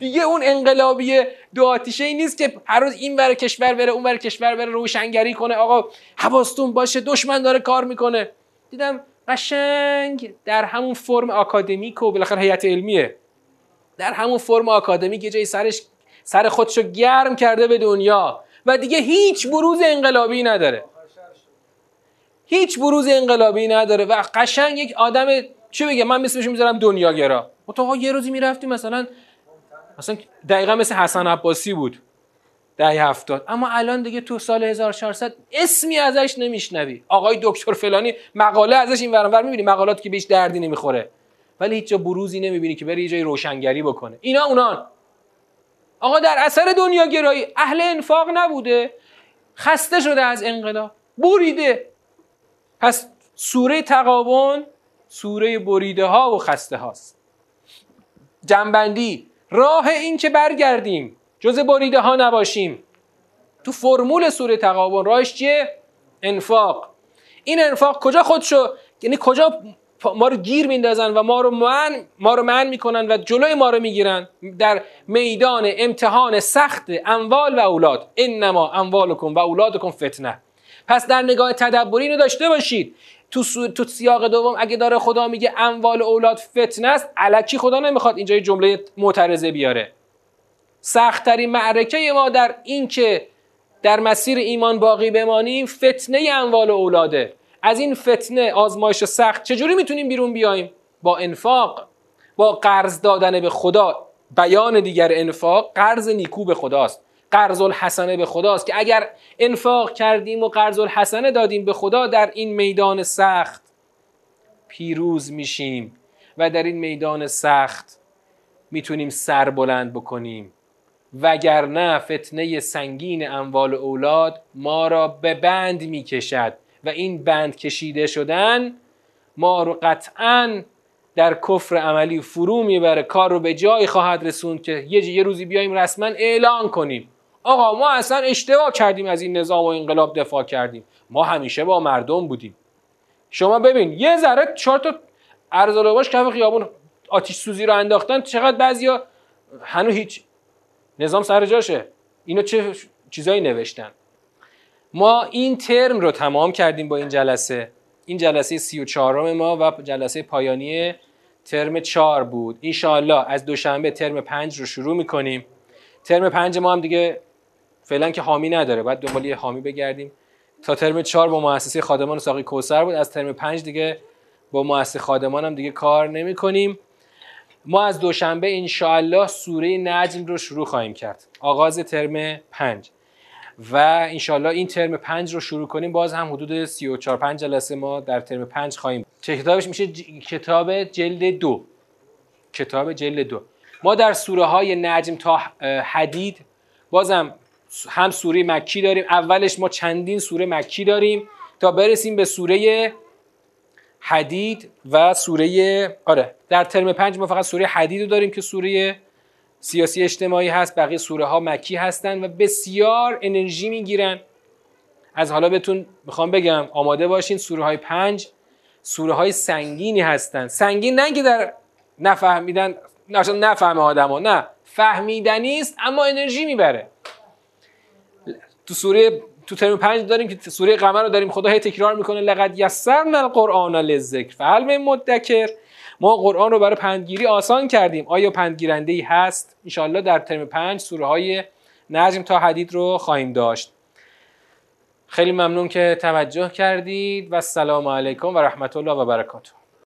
دیگه اون انقلابی دو آتیشه ای نیست که هر روز این ور کشور بره اون ور کشور بره روشنگری کنه آقا حواستون باشه دشمن داره کار می‌کنه. دیدم قشنگ در همون فرم آکادمیک و بالاخره هیئت علمیه. در همون فرم آکادمیک یه جای سرش سر خودشو گرم کرده به دنیا. و دیگه هیچ بروز انقلابی نداره. هیچ بروز انقلابی نداره. و قشنگ یک آدم چه بگه من مثلش می‌ذارم دنیاگرا. تو یه روزی می‌رفتی مثلا مثلا دقیقا مثل حسن عباسی بود. ده هفتاد. اما الان دیگه تو سال 1400 اسمی ازش نمیشنوی. آقای دکتر فلانی مقاله ازش این ورانور می‌بینی مقالات که بهش دردی نمی‌خوره. ولی هیچ جا بروزی نمی‌بینی که بره یه جای روشنگری بکنه. اینا اونان. آقا در اثر دنیا گرایی اهل انفاق نبوده. خسته شده از انقلاب. بریده. پس سوره تقابون سوره بریده ها و خسته هاست جنبندی. راه این که برگردیم. جز بریده ها نباشیم. تو فرمول سوره تقابل راهش چیه؟ انفاق. این انفاق کجا خودشو یعنی کجا ما رو گیر میندازن و ما رو من ما رو من می‌کنن و جلوی ما رو می‌گیرن؟ در میدان امتحان سخت اموال و اولاد. انما اموالکم و اولادکم فتنه. پس در نگاه تدبری اینو داشته باشید. تو, سو... تو سیاق دوم اگه داره خدا میگه اموال اولاد فتنه است علکی خدا نمی‌خواد اینجا جمله معترضه بیاره. سختترین معرکه ما در این که در مسیر ایمان باقی بمانیم فتنه اموال اولاده. از این فتنه آزمایش سخت چجوری می‌تونیم بیرون بیایم؟ با انفاق با قرض دادن به خدا. بیان دیگر انفاق قرض نیکو به خداست. قرض الحسنه به خداست که اگر انفاق کردیم و قرض الحسنه دادیم به خدا در این میدان سخت پیروز میشیم و در این میدان سخت می‌تونیم سر بلند بکنیم. وگرنه فتنه سنگین اموال اولاد ما را به بند می‌کشد و این بند کشیده شدن ما رو قطعا در کفر عملی فرو می‌بره. کار رو به جایی خواهد رسوند که یه, یه روزی بیایم رسما اعلان کنیم. آقا ما اصلا اشتباه کردیم از این نظام و انقلاب دفاع کردیم. ما همیشه با مردم بودیم. شما ببین یه ذره چهار تا ارزالباش کف خیابون آتیش سوزی رو انداختن چقدر بعضیا هنوز هیچ نظام سر جاشه. اینو چه چیزایی نوشتن؟ ما این ترم رو تمام کردیم با این جلسه. این جلسه سی و چهارم ما و جلسه پایانی ترم چهار بود. انشاءالله از دوشنبه ترم پنج رو شروع می‌کنیم. ترم پنج ما هم دیگه فعلا که حامی نداره. باید دنبال یه حامی بگردیم. تا ترم چهار با مؤسسه خادمان ساقی کوسر بود. از ترم پنج دیگه با مؤسسه خادمان هم دیگه کار نمی کنیم. ما از دوشنبه انشاءالله سوره نجم رو شروع خواهیم کرد. آغاز ترم پنج. و انشاءالله این ترم پنج رو شروع کنیم. باز هم حدود 34 5 جلسه ما در ترم پنج خواهیم. چه کتابش میشه کتاب جلد دو. کتاب جلد دو. ما در سوره های نجم تا حدید بازم هم سوره مکی داریم. اولش ما چندین سوره مکی داریم تا برسیم به سوره حدید و سوره آره در ترم پنج ما فقط سوره حدید رو داریم که سوره سیاسی اجتماعی هست بقیه سوره ها مکی هستن و بسیار انرژی می‌گیرن. از حالا بهتون می‌خوام بگم آماده باشین سوره های پنج سوره های سنگینی هستن. سنگین نه که در نفهمیدن نفهمه آدم ها. نه. فهمیدنی است اما انرژی می‌بره. تو سوره تو ترم پنج داریم که سوره قمر رو داریم. خدا هی تکرار می‌کنه لقد یسرنا القرآن للذکر. فهل من مدکر. ما قرآن رو برای پندگیری آسان کردیم. آیا پندگیرنده ای هست؟ انشاءالله در ترم پنج سوره های نجم تا حدید رو خواهیم داشت. خیلی ممنون که توجه کردید و السلام علیکم و رحمت الله و برکاته.